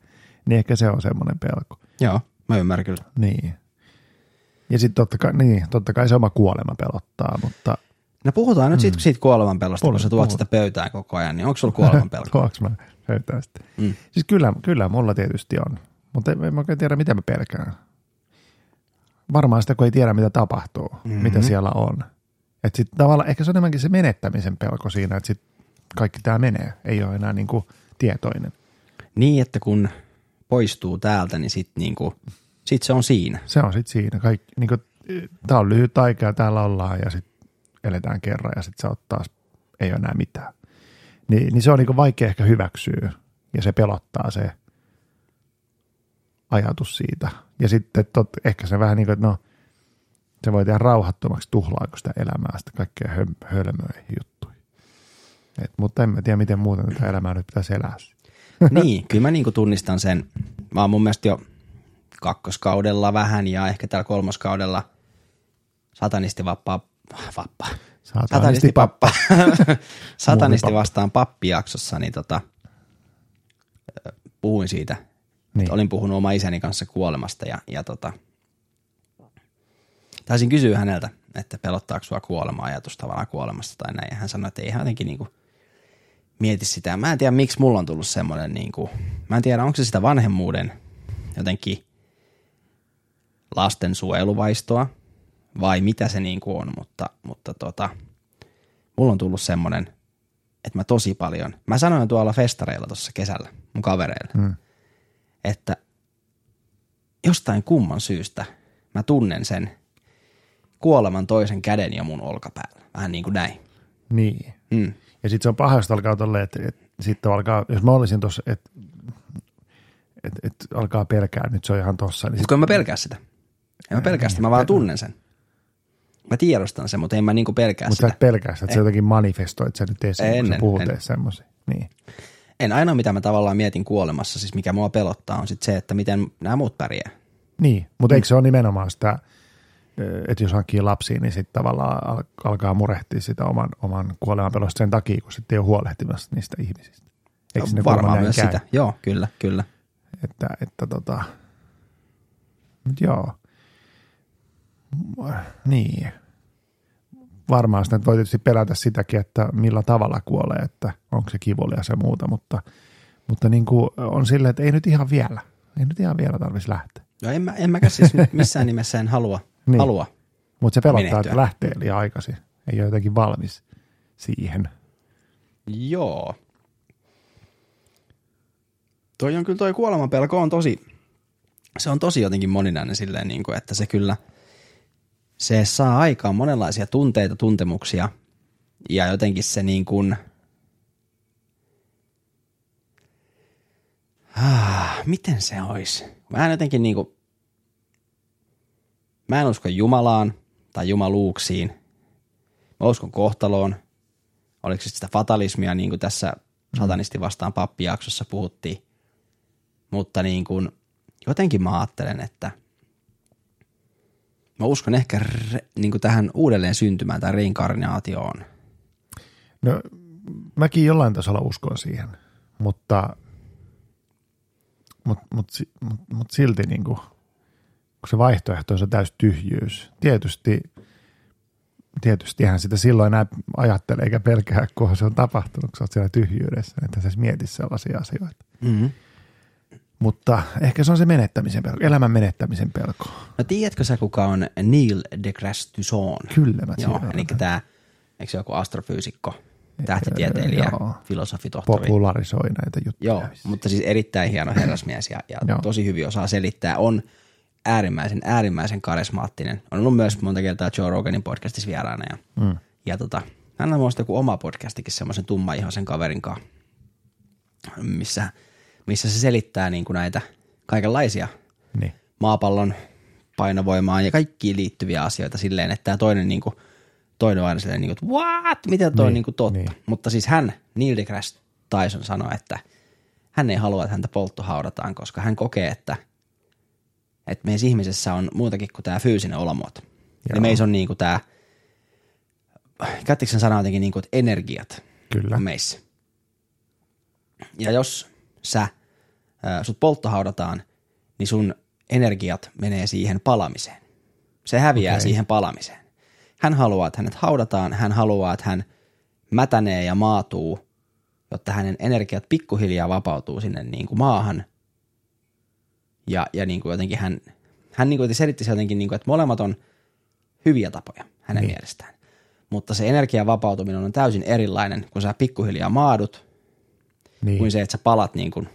Speaker 4: niin ehkä se on semmoinen pelko.
Speaker 3: Joo, mä ymmärrän kyllä.
Speaker 4: Niin. Ja sitten totta kai, niin, totta kai se oma kuolema pelottaa, mutta
Speaker 3: No puhutaan nyt siitä, siitä kuoleman pelosta, kun sä tuot sitä pöytään koko ajan, niin onko sulla kuoleman pelko?
Speaker 4: tuoks mä löytää sitä.
Speaker 3: Mm.
Speaker 4: Mm. Siis kyllä, kyllä mulla tietysti on, mutta en, en mä oikein tiedä, mitä mä pelkään. Varmaan sitä, kun ei tiedä, mitä tapahtuu,
Speaker 3: Mhm.
Speaker 4: mm-hmm. mitä siellä on. Että sit tavallaan, ehkä se on enemmänkin se menettämisen pelko siinä, että sit kaikki tämä menee, ei ole enää niinku tietoinen.
Speaker 3: Niin, että kun poistuu täältä, niin sit, niinku, sit se on siinä.
Speaker 4: Se on sitten siinä. Kaikki, niinku, tämä on lyhyt aika ja täällä ollaan ja sitten eletään kerran ja sitten sä oot taas, ei ole enää mitään. Ni, niin se on niinku vaikea ehkä hyväksyä ja se pelottaa se ajatus siitä. Ja sitten tot, ehkä se vähän niin kuin, että no, se voi tehdä rauhattomaksi tuhlaako sitä elämää, sitä kaikkea höm, hölmöihin juttuihin. Et, mutta en mä tiedä, miten muuten tätä elämää nyt pitäisi elää.
Speaker 3: niin, kyllä mä niinku tunnistan sen. Mä oon mun mielestä jo kakkoskaudella vähän ja ehkä täällä kolmoskaudella satanisti vappaa, vappaa. Satanisti pappa. Satanisti vastaan pappijaksossa, niin tota, puhuin siitä.
Speaker 4: Niin.
Speaker 3: Olin puhunut oma isäni kanssa kuolemasta ja, ja tota, taisin kysyä häneltä, että pelottaako sua kuolema ajatus tavallaan kuolemasta tai näin. Ja hän sanoi, että ei hän jotenkin niinku mieti sitä. Mä en tiedä, miksi mulla on tullut semmoinen, niinku, mä en tiedä, onko se sitä vanhemmuuden jotenkin lastensuojeluvaistoa vai mitä se niinku on, mutta, mutta tota, mulla on tullut semmoinen, että mä tosi paljon, mä sanoin tuolla festareilla tuossa kesällä mun kavereille,
Speaker 4: Mm.
Speaker 3: Että jostain kumman syystä mä tunnen sen kuoleman toisen käden jo mun olkapäällä. Vähän niin kuin näin.
Speaker 4: Niin.
Speaker 3: Mm.
Speaker 4: Ja sitten se on paha, jos alkaa tolleen, että, että sitten alkaa, jos mä olisin tuossa, että, että, että alkaa pelkää, nyt se on ihan tossa. Niin
Speaker 3: Mutta
Speaker 4: sit,
Speaker 3: kun en mä pelkää sitä. En mä pelkää sitä, mä vaan tunnen sen. Mä tiedostan sen, mutta en mä niinku pelkää
Speaker 4: Mutta sä
Speaker 3: sitä.
Speaker 4: et pelkää sitä, että sä jotenkin manifestoit sen nyt esiin, kun sä puhut semmoisia. Niin.
Speaker 3: En ainoa, mitä mä tavallaan mietin kuolemassa, siis mikä mua pelottaa, on sit se, että miten nämä muut pärjää.
Speaker 4: Niin, mutta eikö se ole nimenomaan sitä, että jos hankkii lapsia, niin sitten tavallaan al- alkaa murehtia sitä oman, oman kuoleman pelosta sen takia, kun sitten ei ole huolehtimassa niistä ihmisistä. Eikö kuulemma
Speaker 3: Varmaan myös
Speaker 4: käy?
Speaker 3: sitä. Joo, kyllä, kyllä.
Speaker 4: Että, että tota, mut joo. Niin. Varmaan sitä voi tietysti pelätä sitäkin, että millä tavalla kuolee, että onko se kivulias ja muuta, mutta, mutta niin kuin on silleen, että ei nyt ihan vielä. Ei nyt ihan vielä tarvitsisi lähteä.
Speaker 3: No en, mä, en mäkään siis missään nimessä en halua.
Speaker 4: Niin.
Speaker 3: halua.
Speaker 4: Mutta se pelottaa,
Speaker 3: Menehtyä.
Speaker 4: että lähtee liian aikaisin. Ei ole jotenkin valmis siihen.
Speaker 3: Joo. Toi on kyllä toi kuolemanpelko on tosi, se on tosi jotenkin moninainen silleen, niin kuin, että se kyllä, se saa aikaan monenlaisia tunteita, tuntemuksia ja jotenkin se niin kuin, ah, miten se olisi? Mä en jotenkin niin kuin, mä en usko Jumalaan tai jumaluuksiin. Mä uskon kohtaloon, oliko se sitä fatalismia, niin kuin tässä satanisti vastaan pappijaksossa puhuttiin. Mutta niin kuin, jotenkin mä ajattelen, että mä uskon ehkä re, niin kuin tähän uudelleen syntymään tai reinkarnaatioon.
Speaker 4: No, mäkin jollain tasolla uskon siihen, mutta, mutta, mutta, si- mutta, mutta silti niin kuin, kun se vaihtoehto on se täys tyhjyys. Tietysti, tietystihän sitä silloin enää ajattelee eikä pelkää, kun se on tapahtunut, kun sä oot siellä tyhjyydessä, että sä mieti sellaisia asioita.
Speaker 3: Mm-hmm.
Speaker 4: Mutta ehkä se on se menettämisen pelko, elämän menettämisen pelko.
Speaker 3: No tiedätkö sä, kuka on Neil deGrasse Tyson?
Speaker 4: Kyllä mä
Speaker 3: Joo,
Speaker 4: tiedän.
Speaker 3: eli tämä, eikö se joku astrofyysikko, tähtitieteilijä,
Speaker 4: joo.
Speaker 3: filosofitohtori?
Speaker 4: Popularisoi näitä juttuja.
Speaker 3: Joo, mutta siis erittäin hieno herrasmies ja, ja
Speaker 4: Joo.
Speaker 3: tosi hyvin osaa selittää. On äärimmäisen, äärimmäisen karismaattinen. On ollut myös monta kertaa Joe Roganin podcastissa vieraana. Ja, mm. ja tota, hän on muista joku oma podcastikin semmoisen tummaihoisen kaverin kanssa, missä, missä se selittää niin kuin näitä kaikenlaisia
Speaker 4: Niin.
Speaker 3: maapallon painovoimaan ja kaikkiin liittyviä asioita silleen, että tämä toinen, niin kuin, toinen on aina silleen, niin kuin, että what, miten toi on
Speaker 4: Niin,
Speaker 3: niin kuin totta.
Speaker 4: niin.
Speaker 3: Mutta siis hän, Neil deGrasse Tyson sanoi, että hän ei halua, että häntä polttohaudataan, koska hän kokee, että, että meissä ihmisessä on muutakin kuin tämä fyysinen olomuoto.
Speaker 4: Joo.
Speaker 3: Eli meissä on niin kuin tämä, käyttikö sen sana jotenkin niin kuin, että energiat
Speaker 4: Kyllä.
Speaker 3: meissä. Ja jos sä, ää, sut polttohaudataan, niin sun energiat menee siihen palamiseen. Se häviää
Speaker 4: Okei.
Speaker 3: siihen palamiseen. Hän haluaa, että hänet haudataan, hän haluaa, että hän mätänee ja maatuu, jotta hänen energiat pikkuhiljaa vapautuu sinne niin kuin maahan. Ja, ja niin kuin jotenkin hän, hän niin kuin selitti se jotenkin, niin kuin, että molemmat on hyviä tapoja hänen niin. mielestään. Mutta se energian vapautuminen on täysin erilainen, kun sä pikkuhiljaa maadut,
Speaker 4: Niin.
Speaker 3: kuin se, että sä palat niin kuin,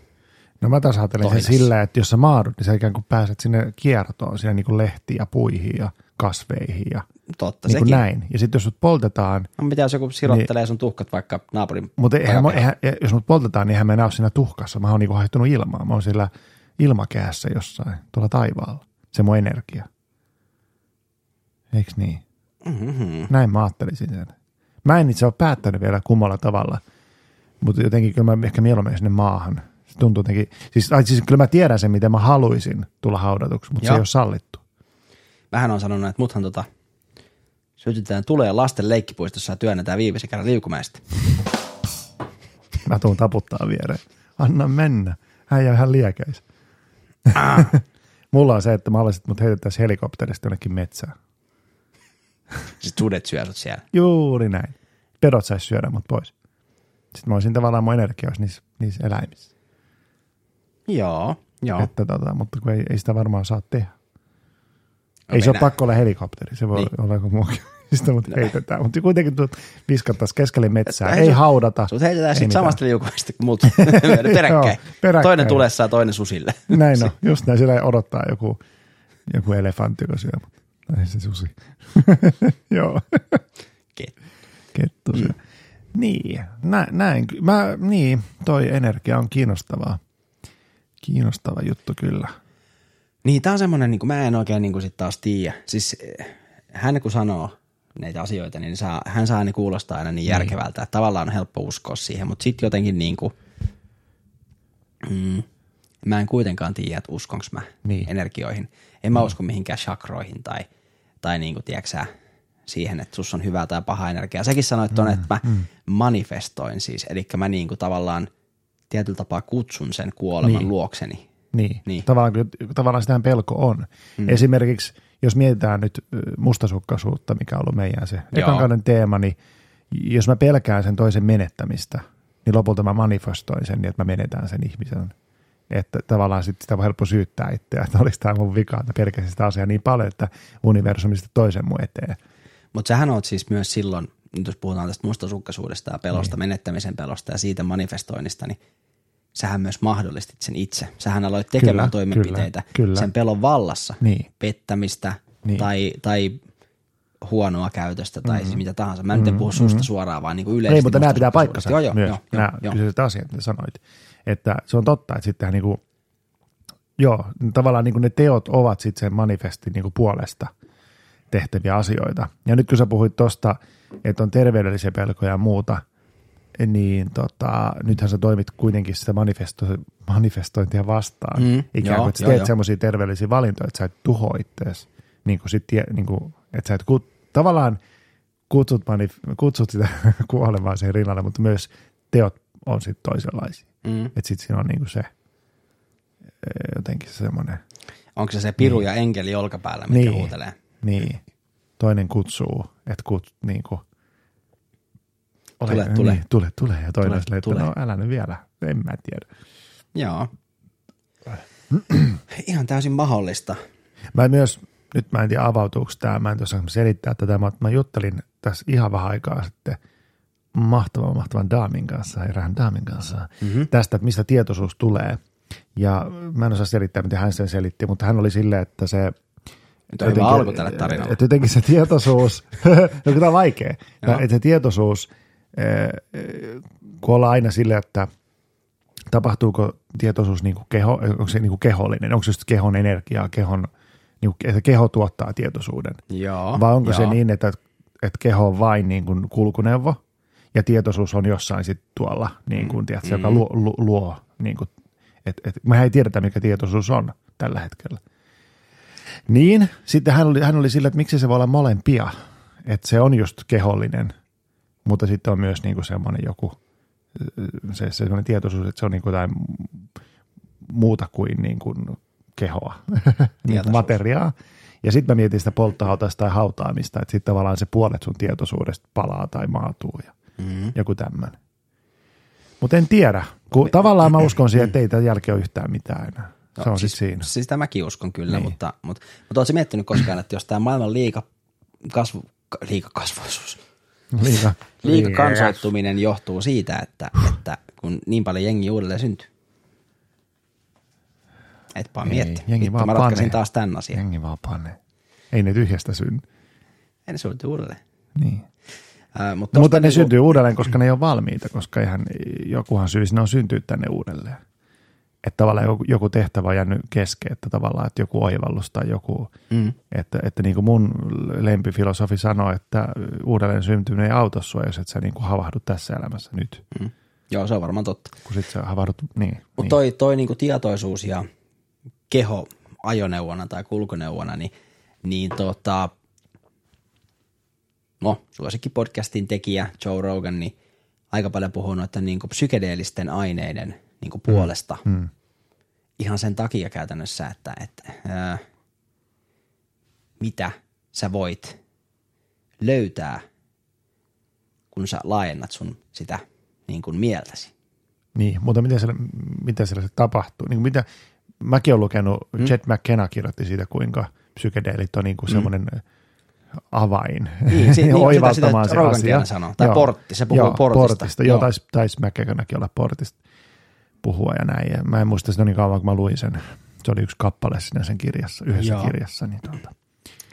Speaker 4: No mä taas ajattelen sen sillä, että jos sä maadut, niin sä ikään kuin pääset sinne kiertoon, siinä niin kuin lehtiin ja puihin ja kasveihin ja
Speaker 3: totta
Speaker 4: niin kuin
Speaker 3: sekin.
Speaker 4: näin. Ja sitten jos sut poltetaan,
Speaker 3: No mitä jos joku sirottelee niin. sun tuhkat vaikka naapurin
Speaker 4: mutta eihän, mä- eihän, jos mut poltetaan, niin eihän mä enää ole siinä tuhkassa. Mä oon niin kuin haihtunut ilmaa. Mä oon siellä ilmakehässä jossain, tuolla taivaalla. Se mun energia. Eiks niin?
Speaker 3: Mm-hmm.
Speaker 4: Näin mä ajattelisin sen. Mä en itse ole päättänyt vielä kummalla tavalla, mutta jotenkin kyllä mä ehkä mieluummin sinne maahan. Se tuntuu jotenkin, siis, ai, siis kyllä mä tiedän sen, miten mä haluaisin tulla haudatuksi, mutta se
Speaker 3: Joo.
Speaker 4: ei ole sallittu.
Speaker 3: Vähän on sanonut, että muthan tota, sytytään tulee lasten leikkipuistossa ja työnnetään viimeisen kerran liukumäestä.
Speaker 4: Mä tuun taputtaa viereen. Anna mennä. Hän jää ihan liekäis. Mulla on se, että mä haluaisin, että mut heitettäisiin helikopterista jonnekin metsään.
Speaker 3: Siis sudet syö siellä.
Speaker 4: Juuri näin. Pedot sais syödä mut pois. Sitten mä olisin tavallaan mun energia olisi niissä, niissä eläimissä.
Speaker 3: Joo, joo.
Speaker 4: Että, tota, mutta kun ei, ei sitä varmaan saa tehdä.
Speaker 3: No
Speaker 4: ei se ole pakko olla helikopteri, se voi
Speaker 3: Niin.
Speaker 4: olla joku muukin. Sitä mut
Speaker 3: No.
Speaker 4: heitetään. Mutta kuitenkin tuot viskattaisiin keskelle metsää. Ei
Speaker 3: ei
Speaker 4: haudata.
Speaker 3: Sut heitetään
Speaker 4: ei
Speaker 3: sitten samasta liukumäestä kuin mut peräkkäin.
Speaker 4: Peräkkäin.
Speaker 3: Toinen tulessa ja toinen susille.
Speaker 4: Näin on, just näin. Siellä odottaa joku, joku elefantti, joka syö. Mutta se susi. Joo,
Speaker 3: Ket-
Speaker 4: kettu syö. Niin, nä, näin. Mä, niin, toi energia on kiinnostavaa. Kiinnostava juttu kyllä.
Speaker 3: Niin, tää on semmonen, niin mä en oikein niin sit taas tiedä. Siis hän kun sanoo näitä asioita, niin saa, hän saa ne kuulostaa aina niin järkevältä, että tavallaan on helppo uskoa siihen, mutta sitten jotenkin niin kuin, mm, mä en kuitenkaan tiedä, että uskonko mä
Speaker 4: Niin.
Speaker 3: energioihin. En mä usko mihinkään chakroihin tai, tai niin kuin, tiedätkö sä, siihen, että sus on hyvää tai paha energiaa. Säkin sanoit tuonne, että mä manifestoin siis, eli mä niin kuin tavallaan tietyllä tapaa kutsun sen kuoleman
Speaker 4: Niin.
Speaker 3: luokseni.
Speaker 4: Niin,
Speaker 3: Niin.
Speaker 4: Tavallaan, tavallaan sitähän pelko on. Mm. Esimerkiksi, jos mietitään nyt mustasukkaisuutta, mikä on ollut meidän se ekan
Speaker 3: Joo.
Speaker 4: kauden teema, niin jos mä pelkään sen toisen menettämistä, niin lopulta mä manifestoin sen niin, että mä menetän sen ihmisen. Että tavallaan sit sitä voi helppo syyttää itseä, että olisi tämä mun vika, että pelkäsin sitä asiaa niin paljon, että universumista toisen mun eteen.
Speaker 3: Mutta sähän oot siis myös silloin, nyt jos puhutaan tästä mustasukkaisuudesta ja pelosta, niin. menettämisen pelosta ja siitä manifestoinnista, niin sähän myös mahdollistit sen itse. Sähän aloit tekemään
Speaker 4: Kyllä,
Speaker 3: toimenpiteitä
Speaker 4: kyllä, kyllä.
Speaker 3: sen pelon vallassa,
Speaker 4: Niin.
Speaker 3: pettämistä
Speaker 4: Niin.
Speaker 3: tai, tai huonoa käytöstä tai mm-hmm. siis mitä tahansa. Mä nyt en puhu susta suoraan, vaan niin kuin yleisesti
Speaker 4: Ei, mutta nämä pitää paikkansa
Speaker 3: Joo, joo,
Speaker 4: myös,
Speaker 3: joo,
Speaker 4: nämä
Speaker 3: joo,
Speaker 4: kyseiset asiat, mitä sanoit. Että se on totta, että sittenhän niinku, joo, tavallaan niinku ne teot ovat sitten sen manifestin niinku puolesta tehtäviä asioita. Ja nyt kun sä puhuit tosta, että on terveydellisiä pelkoja ja muuta, niin tota, nythän sä toimit kuitenkin sitä manifesto, manifestointia vastaan.
Speaker 3: Mm,
Speaker 4: Ikään kuin, että sä teet semmoisia terveellisiä valintoja, että sä et tuho ittees. Niin kuin sit, niin kuin, että sä et kut, tavallaan kutsut, manif- kutsut sitä kuolemaan siihen rinnalle, mutta myös teot on sitten toisenlaisia.
Speaker 3: Mm.
Speaker 4: Että sitten siinä on niin kuin se eh, jotenkin semmoinen,
Speaker 3: Onko se se piru ja enkeli olkapäällä, mikä
Speaker 4: Niin.
Speaker 3: huutelee?
Speaker 4: Niin, toinen kutsuu, että kut, niin kuin,
Speaker 3: Tule, tule.
Speaker 4: Niin, tule, tule. Ja toinen
Speaker 3: Tule,
Speaker 4: että
Speaker 3: tule.
Speaker 4: no älä nyt vielä, en mä tiedä.
Speaker 3: Joo. Ihan täysin mahdollista.
Speaker 4: Mä myös, nyt mä en tiedä avautuuko tämä, mä en tuossa selittää tätä, mutta mä juttelin tässä ihan vähän aikaa sitten mahtavan, mahtavan daamin kanssa, erään daamin kanssa, mm-hmm. tästä, että mistä tietoisuus tulee. Ja mä en osaa selittää, miten hän sen selitti, mutta hän oli silleen, että se...
Speaker 3: Nyt on hyvä alku tälle tarinalle.
Speaker 4: Että jotenkin se tietoisuus, no tämä on vaikea,
Speaker 3: Joo.
Speaker 4: että se tietoisuus, eh, eh, kun ollaan aina silleen, että tapahtuuko tietoisuus niin kuin keho, onko se niin kuin kehollinen, onko se just kehon energiaa, kehon, niin kuin, että keho tuottaa tietoisuuden,
Speaker 3: Joo.
Speaker 4: vai onko se
Speaker 3: joo.
Speaker 4: niin, että, että keho on vain niin kuin kulkuneuvo ja tietoisuus on jossain sitten tuolla, niin kuin, tiedätkö, joka luo, luo, luo niin kuin, että, että mehän ei tiedetä, mikä tietoisuus on tällä hetkellä. Niin, sitten hän oli, hän oli sillä, että miksi se voi olla molempia, että se on just kehollinen, mutta sitten on myös niin kuin semmoinen joku, se, se semmoinen tietoisuus, että se on niin kuin jotain muuta kuin, niin kuin kehoa, niin kuin
Speaker 3: Tietoisuus.
Speaker 4: materiaa. Ja sitten mä mietin sitä polttohautasta tai hautaamista, että sitten tavallaan se puolet sun tietoisuudesta palaa tai maatuu ja
Speaker 3: Mm.
Speaker 4: joku tämmöinen. Mutta en tiedä, kun tavallaan mä uskon siihen, että ei tämän jälkeen ole yhtään mitään enää. Se on
Speaker 3: siis,
Speaker 4: sitten siinä.
Speaker 3: Siis sitä mäkin uskon kyllä,
Speaker 4: Niin.
Speaker 3: mutta, mutta, mutta oletko miettinyt koskaan, että jos tämä maailman liika, kasvu, ka- liikakasvuisuus,
Speaker 4: Liika,
Speaker 3: liikakansoittuminen johtuu siitä, että, että kun niin paljon jengi uudelleen syntyy. Etpä mietti.
Speaker 4: jengi
Speaker 3: Vittu,
Speaker 4: vaan
Speaker 3: mä ratkaisin
Speaker 4: panee.
Speaker 3: taas tämän asian.
Speaker 4: Jengi vaan panee. Ei ne tyhjästä synny.
Speaker 3: Ei ne syntyy uudelleen.
Speaker 4: Niin.
Speaker 3: Äh, mutta
Speaker 4: Mutta ne
Speaker 3: niinku-
Speaker 4: syntyy uudelleen, koska ne ei ole valmiita, koska eihän jokuhan syy sinne on syntyä tänne uudelleen. Että tavallaan joku, joku tehtävä on jäänyt kesken, että tavallaan että joku oivallus tai joku,
Speaker 3: Mm.
Speaker 4: että, että niin kuin mun lempifilosofi sanoi, että uudelleen syntyminen ei auta sua, jos et sä niin kuin havahdu tässä elämässä nyt,
Speaker 3: Mm. Joo, se on varmaan totta.
Speaker 4: kun sit sä havahdut, niin.
Speaker 3: Mutta
Speaker 4: niin.
Speaker 3: toi, toi niinku tietoisuus ja keho ajoneuvona tai kulkuneuvona, niin, niin tota, no, suosikki podcastin tekijä Joe Rogan, niin aika paljon puhunut, että niinku psykedeellisten aineiden niinku puolesta
Speaker 4: Mm.
Speaker 3: Ihan sen takia käytännössä, että, että ää, mitä sä voit löytää, kun sä laajennat sun sitä niin kuin mieltäsi.
Speaker 4: Niin, mutta miten siellä, miten siellä se tapahtuu? Niin mitä, mäkin olen lukenut, mm. Jet McKenna kirjoitti siitä, kuinka psykedeelit on niin kuin semmoinen avain
Speaker 3: Niin, si- niin,
Speaker 4: oivaltamaan
Speaker 3: sitä- sitä
Speaker 4: se asia.
Speaker 3: sanoo. Tai portti, se puhuu
Speaker 4: joo,
Speaker 3: portista.
Speaker 4: portista.
Speaker 3: Joo.
Speaker 4: Joo, taisi, taisi McKennakin olla portista puhua ja näin. Ja mä en muista sitä niin kauan, kun mä luin sen. Se oli yksi kappale siinä sen kirjassa, yhdessä
Speaker 3: Joo.
Speaker 4: kirjassa. Niin tuota.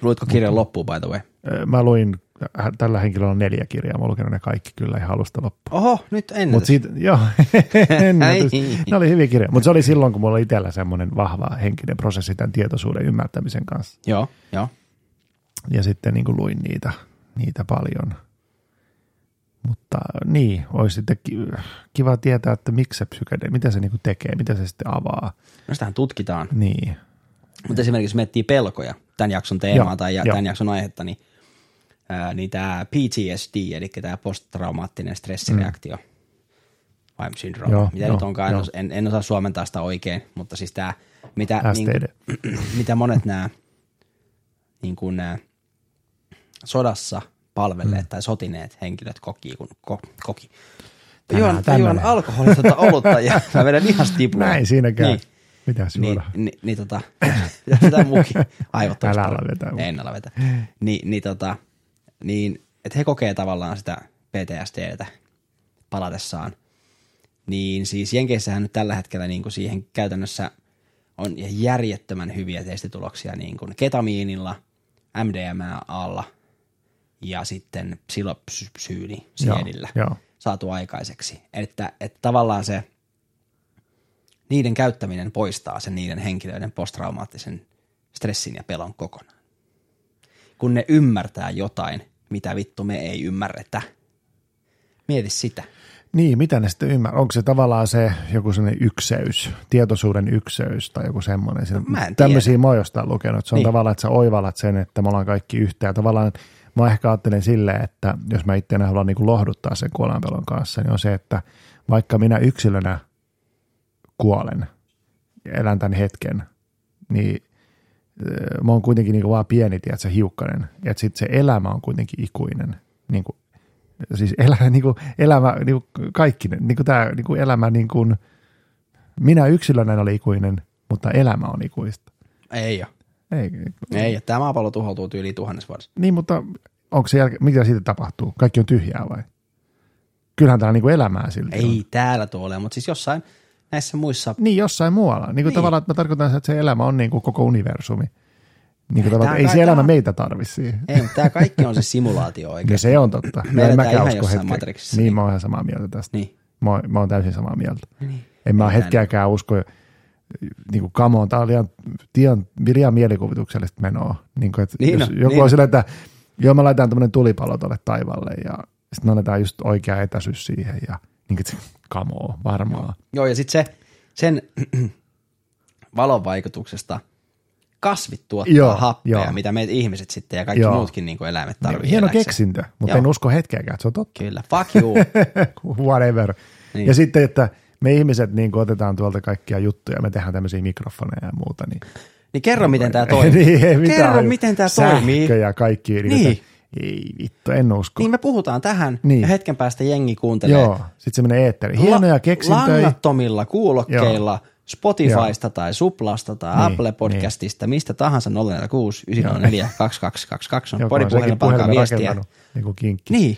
Speaker 3: Luitko kirjan loppuun, by the way?
Speaker 4: Mä luin, äh, tällä henkilöllä on neljä kirjaa, mä lukenut ne kaikki kyllä ihan alusta loppuun.
Speaker 3: Oho, nyt ennätys.
Speaker 4: Mutta siitä, joo, ennätys. Ne oli hyviä kirjoja. Mutta se oli silloin, kun mulla oli itsellä semmoinen vahva henkinen prosessi tämän tietoisuuden ymmärtämisen kanssa.
Speaker 3: Joo, joo.
Speaker 4: ja sitten niin kuin luin niitä, niitä paljon. Mutta niin, olisi sitten ki- kiva tietää, että miksi se psykede, mitä se niin kuin tekee, mitä se sitten avaa.
Speaker 3: No sitähän tutkitaan.
Speaker 4: Niin,
Speaker 3: Mutta esimerkiksi jos miettii pelkoja, tämän jakson teemaa
Speaker 4: Joo,
Speaker 3: tai ja,
Speaker 4: joo.
Speaker 3: tämän jakson aihetta, niin, ää, niin tämä PTSD, eli tämä posttraumaattinen stressireaktio, vai syndrooma,
Speaker 4: Mm. Joo,
Speaker 3: mitä
Speaker 4: joo,
Speaker 3: nyt onkaan, os- en, en osaa suomentaa sitä oikein, mutta siis tämä, mitä,
Speaker 4: STD.
Speaker 3: niin, mitä monet nämä niin kuin, sodassa palvelleet mm. tai sotineet henkilöt koki, kun ko, koki.
Speaker 4: Tänään
Speaker 3: Juon, juon alkoholitonta olutta ja mä vedän ihan stipua.
Speaker 4: näin siinä käy.
Speaker 3: Niin.
Speaker 4: Niin. Mitäs
Speaker 3: Niin,
Speaker 4: juoda?
Speaker 3: niin, niin tota, sitä muukin. Aivot
Speaker 4: Älä ala vetää.
Speaker 3: En ala vetää. Ni, niin tota, niin, että he kokee tavallaan sitä PTSDtä palatessaan. Niin siis Jenkeissähän nyt tällä hetkellä niin kuin siihen käytännössä on järjettömän hyviä testituloksia niin kuin ketamiinilla, MDMAlla ja sitten psilopsyyni siedillä
Speaker 4: Joo, joo.
Speaker 3: saatu aikaiseksi. Että, että tavallaan se niiden käyttäminen poistaa sen niiden henkilöiden posttraumaattisen stressin ja pelon kokonaan. Kun ne ymmärtää jotain, mitä vittu me ei ymmärretä. Mieti sitä.
Speaker 4: Niin, mitä ne sitten ymmärrät? Onko se tavallaan se joku sellainen ykseys, tietoisuuden ykseys tai joku semmoinen?
Speaker 3: No, mä en
Speaker 4: Tämmöisiä mä oon jostain lukenut. Se on
Speaker 3: Niin.
Speaker 4: niin. tavallaan, että sä oivallat sen, että me ollaan kaikki yhtä. Ja tavallaan mä ehkä ajattelen silleen, että jos mä itseäni haluan niin kuin lohduttaa sen kuolemanpelon kanssa, niin on se, että vaikka minä yksilönä kuolen ja elän tämän hetken, niin mä oon kuitenkin niin kuin vaan pieni, tiedätkö, hiukkanen. Ja sitten se elämä on kuitenkin ikuinen. Niin kuin, siis elämä, niin kuin, elämä niin kuin kaikki, niin kuin tämä niin kuin elämä, niin kuin, minä yksilönä en ole ikuinen, mutta elämä on ikuista.
Speaker 3: Ei ole.
Speaker 4: Ei,
Speaker 3: Ei. Tämä maapallo tuhoutuu yli tuhannes vuodessa.
Speaker 4: Niin, mutta onko se jälkeen, mitä siitä tapahtuu? Kaikki on tyhjää vai? Kyllähän täällä niin kuin elämää silti on.
Speaker 3: Ei täällä tuo ole, mutta siis jossain näissä muissa
Speaker 4: Niin, jossain muualla. Niin kuin
Speaker 3: Niin.
Speaker 4: tavallaan, että mä tarkoitan, että se elämä on niin kuin koko universumi. Niin kuin tavallaan, ei se elämä
Speaker 3: tää-
Speaker 4: meitä tarvi siihen.
Speaker 3: Ei, mutta tämä kaikki on se simulaatio
Speaker 4: Ja
Speaker 3: oikein.
Speaker 4: se on totta.
Speaker 3: Me
Speaker 4: Mä en
Speaker 3: eletään ihan
Speaker 4: usko
Speaker 3: jossain
Speaker 4: hetkeä.
Speaker 3: Matrixissa,
Speaker 4: Niin,
Speaker 3: niin.
Speaker 4: mä oon ihan samaa mieltä tästä.
Speaker 3: Niin.
Speaker 4: Mä, oon, mä oon täysin samaa mieltä.
Speaker 3: Niin.
Speaker 4: En mä
Speaker 3: Ei
Speaker 4: hetkeäkään usko, niin kuin come on, tää on liian, liian, liian mielikuvituksellista menoa. Niin kuin, että
Speaker 3: Niin
Speaker 4: jos
Speaker 3: on,
Speaker 4: joku
Speaker 3: niin
Speaker 4: on silleen, että joo, me laitetaan tämmöinen tulipalo tuolle taivaalle ja sitten me annetaan just oikea etäisyys siihen ja niin kuin, on, varmaan.
Speaker 3: Joo, ja sitten se, sen valon vaikutuksesta kasvit tuottaa
Speaker 4: Joo,
Speaker 3: happea,
Speaker 4: joo.
Speaker 3: mitä meitä ihmiset sitten ja kaikki
Speaker 4: Joo.
Speaker 3: muutkin niin kuin eläimet tarvitsee.
Speaker 4: Hieno keksintö, mutta
Speaker 3: Joo.
Speaker 4: en usko hetkeäkään, että se on totta.
Speaker 3: Kyllä, fuck you.
Speaker 4: Whatever.
Speaker 3: Niin.
Speaker 4: Ja sitten, että me ihmiset niin otetaan tuolta kaikkia juttuja, me tehdään tämmöisiä mikrofoneja ja muuta. Niin,
Speaker 3: niin kerro, miten tämä toimii.
Speaker 4: niin, ei mitään
Speaker 3: kerro,
Speaker 4: haju.
Speaker 3: miten tämä
Speaker 4: Sähkö
Speaker 3: toimii.
Speaker 4: ja kaikki. Niin.
Speaker 3: Niin.
Speaker 4: Ei vittu, en usko.
Speaker 3: Niin me puhutaan tähän
Speaker 4: Niin.
Speaker 3: ja hetken päästä jengi kuuntelee.
Speaker 4: Joo, sitten se menee eetteriin. Hienoja
Speaker 3: La-
Speaker 4: keksintöjä.
Speaker 3: Langattomilla kuulokkeilla Spotifysta tai Suplasta tai
Speaker 4: Niin,
Speaker 3: Apple Podcastista, mistä tahansa 046 904 2222 on puhelimella, pankaa viestiä.
Speaker 4: niin kuin kinkki.
Speaker 3: Niin,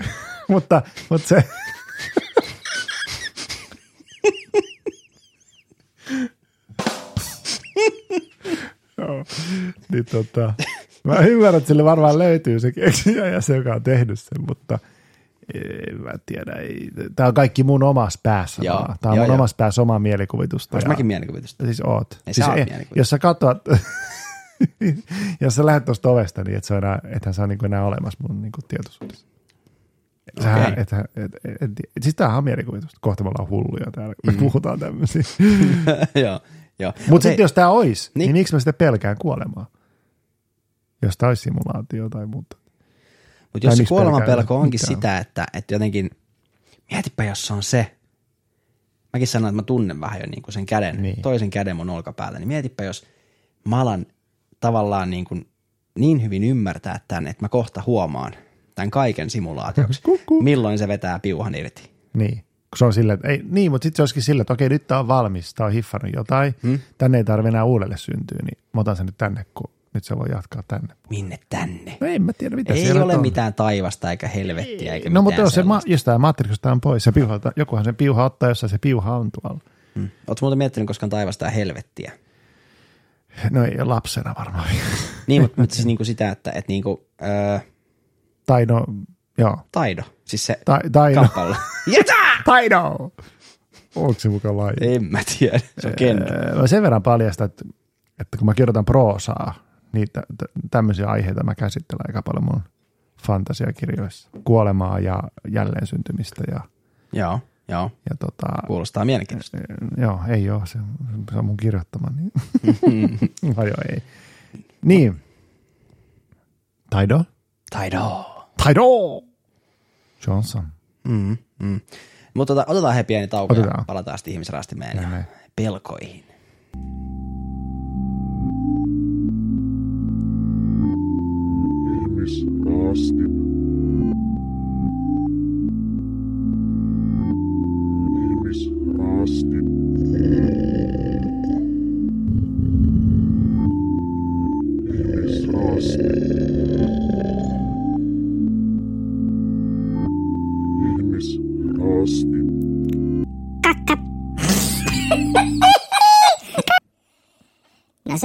Speaker 4: mutta, mutta se... niin tota, mä ymmärrän, että sille varmaan löytyy se keksijä ja se, joka on tehnyt sen, mutta en mä tiedä. Ei. Tämä on kaikki mun omassa päässä.
Speaker 3: Joo,
Speaker 4: vaan. Tämä on
Speaker 3: joo,
Speaker 4: mun
Speaker 3: joo.
Speaker 4: omassa päässä omaa mielikuvitusta.
Speaker 3: olisi
Speaker 4: ja-
Speaker 3: mäkin mielikuvitusta.
Speaker 4: Siis oot.
Speaker 3: Ei,
Speaker 4: siis
Speaker 3: sä
Speaker 4: ei- jos sä katsot, jos sä lähdet tuosta ovesta, niin et sä enää, ethän sä ole niin enää olemassa mun niin tietoisuudessa. Sähän,
Speaker 3: Okei.
Speaker 4: et, et, et, et, et, siis tämähän on mielikuvitusta. Kohta me ollaan hulluja täällä, kun me puhutaan tämmöisiä.
Speaker 3: joo.
Speaker 4: Mutta sitten jos tämä olisi,
Speaker 3: Niin.
Speaker 4: niin. miksi mä sitten pelkään kuolemaa? Jos tämä olisi simulaatio tai muuta.
Speaker 3: Mutta jos se
Speaker 4: miksi
Speaker 3: kuoleman
Speaker 4: pelkää
Speaker 3: pelko onkin
Speaker 4: mitään?
Speaker 3: sitä, että, että jotenkin, mietipä jos se on se. Mäkin sanoin, että mä tunnen vähän jo niin kuin sen käden, niin. Toisen käden mun olkapäällä, niin mietipä jos mä alan tavallaan niin, kuin niin hyvin ymmärtää tämän, että mä kohta huomaan tämän kaiken simulaatioksi, milloin se vetää piuhan irti.
Speaker 4: Niin. Kun se on silleen, että ei, niin, mutta sitten se olisikin silleen, että okei, nyt tämä on valmis, tämä on hiffannut jotain, hmm? tänne ei tarvitse enää uudelle syntyä, niin mä otan sen nyt tänne, kun nyt se voi jatkaa tänne.
Speaker 3: Minne tänne?
Speaker 4: No en mä tiedä, mitä
Speaker 3: Ei
Speaker 4: siellä
Speaker 3: ole
Speaker 4: on.
Speaker 3: mitään taivasta eikä helvettiä eikä
Speaker 4: No mutta jos, se, ma- jos tämä matrixista on pois, se piuha, jokuhan sen piuha ottaa, jossa se piuha on tuolla.
Speaker 3: Mm. Oletko muuten miettinyt koskaan taivasta ja helvettiä?
Speaker 4: No ei lapsena varmaan.
Speaker 3: Niin, mutta, mutta siis niinku sitä, että, että niinku, öö,
Speaker 4: tai no, joo.
Speaker 3: taido, siis se
Speaker 4: Tai, tai no,
Speaker 3: kappale. Jätä!
Speaker 4: Taido! Onko se mukaan laji?
Speaker 3: En mä tiedä, se on kenno.
Speaker 4: Öö, Mä sen verran paljasta, että, että kun mä kirjoitan proosaa, niitä t- tämmöisiä aiheita mä käsittelen aika paljon mun fantasiakirjoissa. Kuolemaa ja jälleen syntymistä ja,
Speaker 3: Joo, joo.
Speaker 4: ja tota,
Speaker 3: Kuulostaa mielenkiintoista.
Speaker 4: joo, ei ole, se, se on mun kirjoittama. Niin. Vai joo, ei. Niin. Taido?
Speaker 3: Taido.
Speaker 4: Taido! Johnson.
Speaker 3: Mm, mm. Mutta tota, otetaan he pieni tauko ja
Speaker 4: Otetaan.
Speaker 3: palataan sitten ihmisraastimeen ja
Speaker 4: näin.
Speaker 3: pelkoihin.
Speaker 1: Ihmisraasti.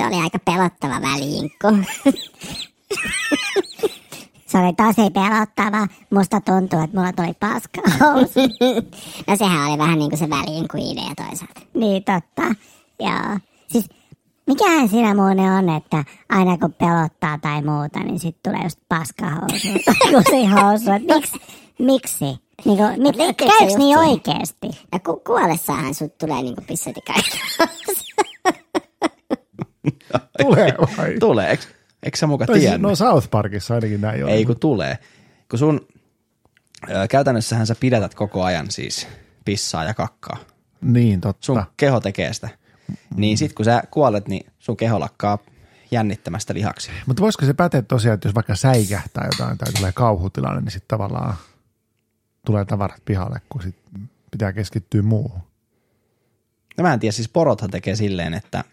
Speaker 2: Se oli aika pelottava väliinkku. Se oli tosi pelottava. Musta tuntuu, että mulla tuli paska housu. No sehän oli vähän niin kuin se väliinkku idea toisaalta. Niin totta. Joo. Siis mikähän siinä muuten on, että aina kun pelottaa tai muuta, niin sitten tulee just paskahousu tai kusihousu. Et Miksi? Miksi? Niin kuin, mit, käyks niin oikeesti?
Speaker 6: Ja ku- kuollessahan sut tulee niinku pissetti kaikki.
Speaker 4: Tulee vai?
Speaker 3: Tulee, eikö, eikö sä muka
Speaker 4: siis,
Speaker 3: tiennyt?
Speaker 4: no South Parkissa ainakin näin on.
Speaker 3: Ei kun tulee. Kun sun, ö, käytännössähän sä pidätät koko ajan siis pissaa ja kakkaa.
Speaker 4: Niin, totta.
Speaker 3: Sun keho tekee sitä. Niin sit kun sä kuolet, niin sun keho lakkaa jännittämästä lihaksi.
Speaker 4: Mutta voisiko se päteä tosiaan, että jos vaikka säikähtää jotain tai tulee kauhutilanne, niin sitten tavallaan tulee tavarat pihalle, kun sit pitää keskittyä muuhun.
Speaker 3: No mä en tiedä, siis porothan tekee silleen, että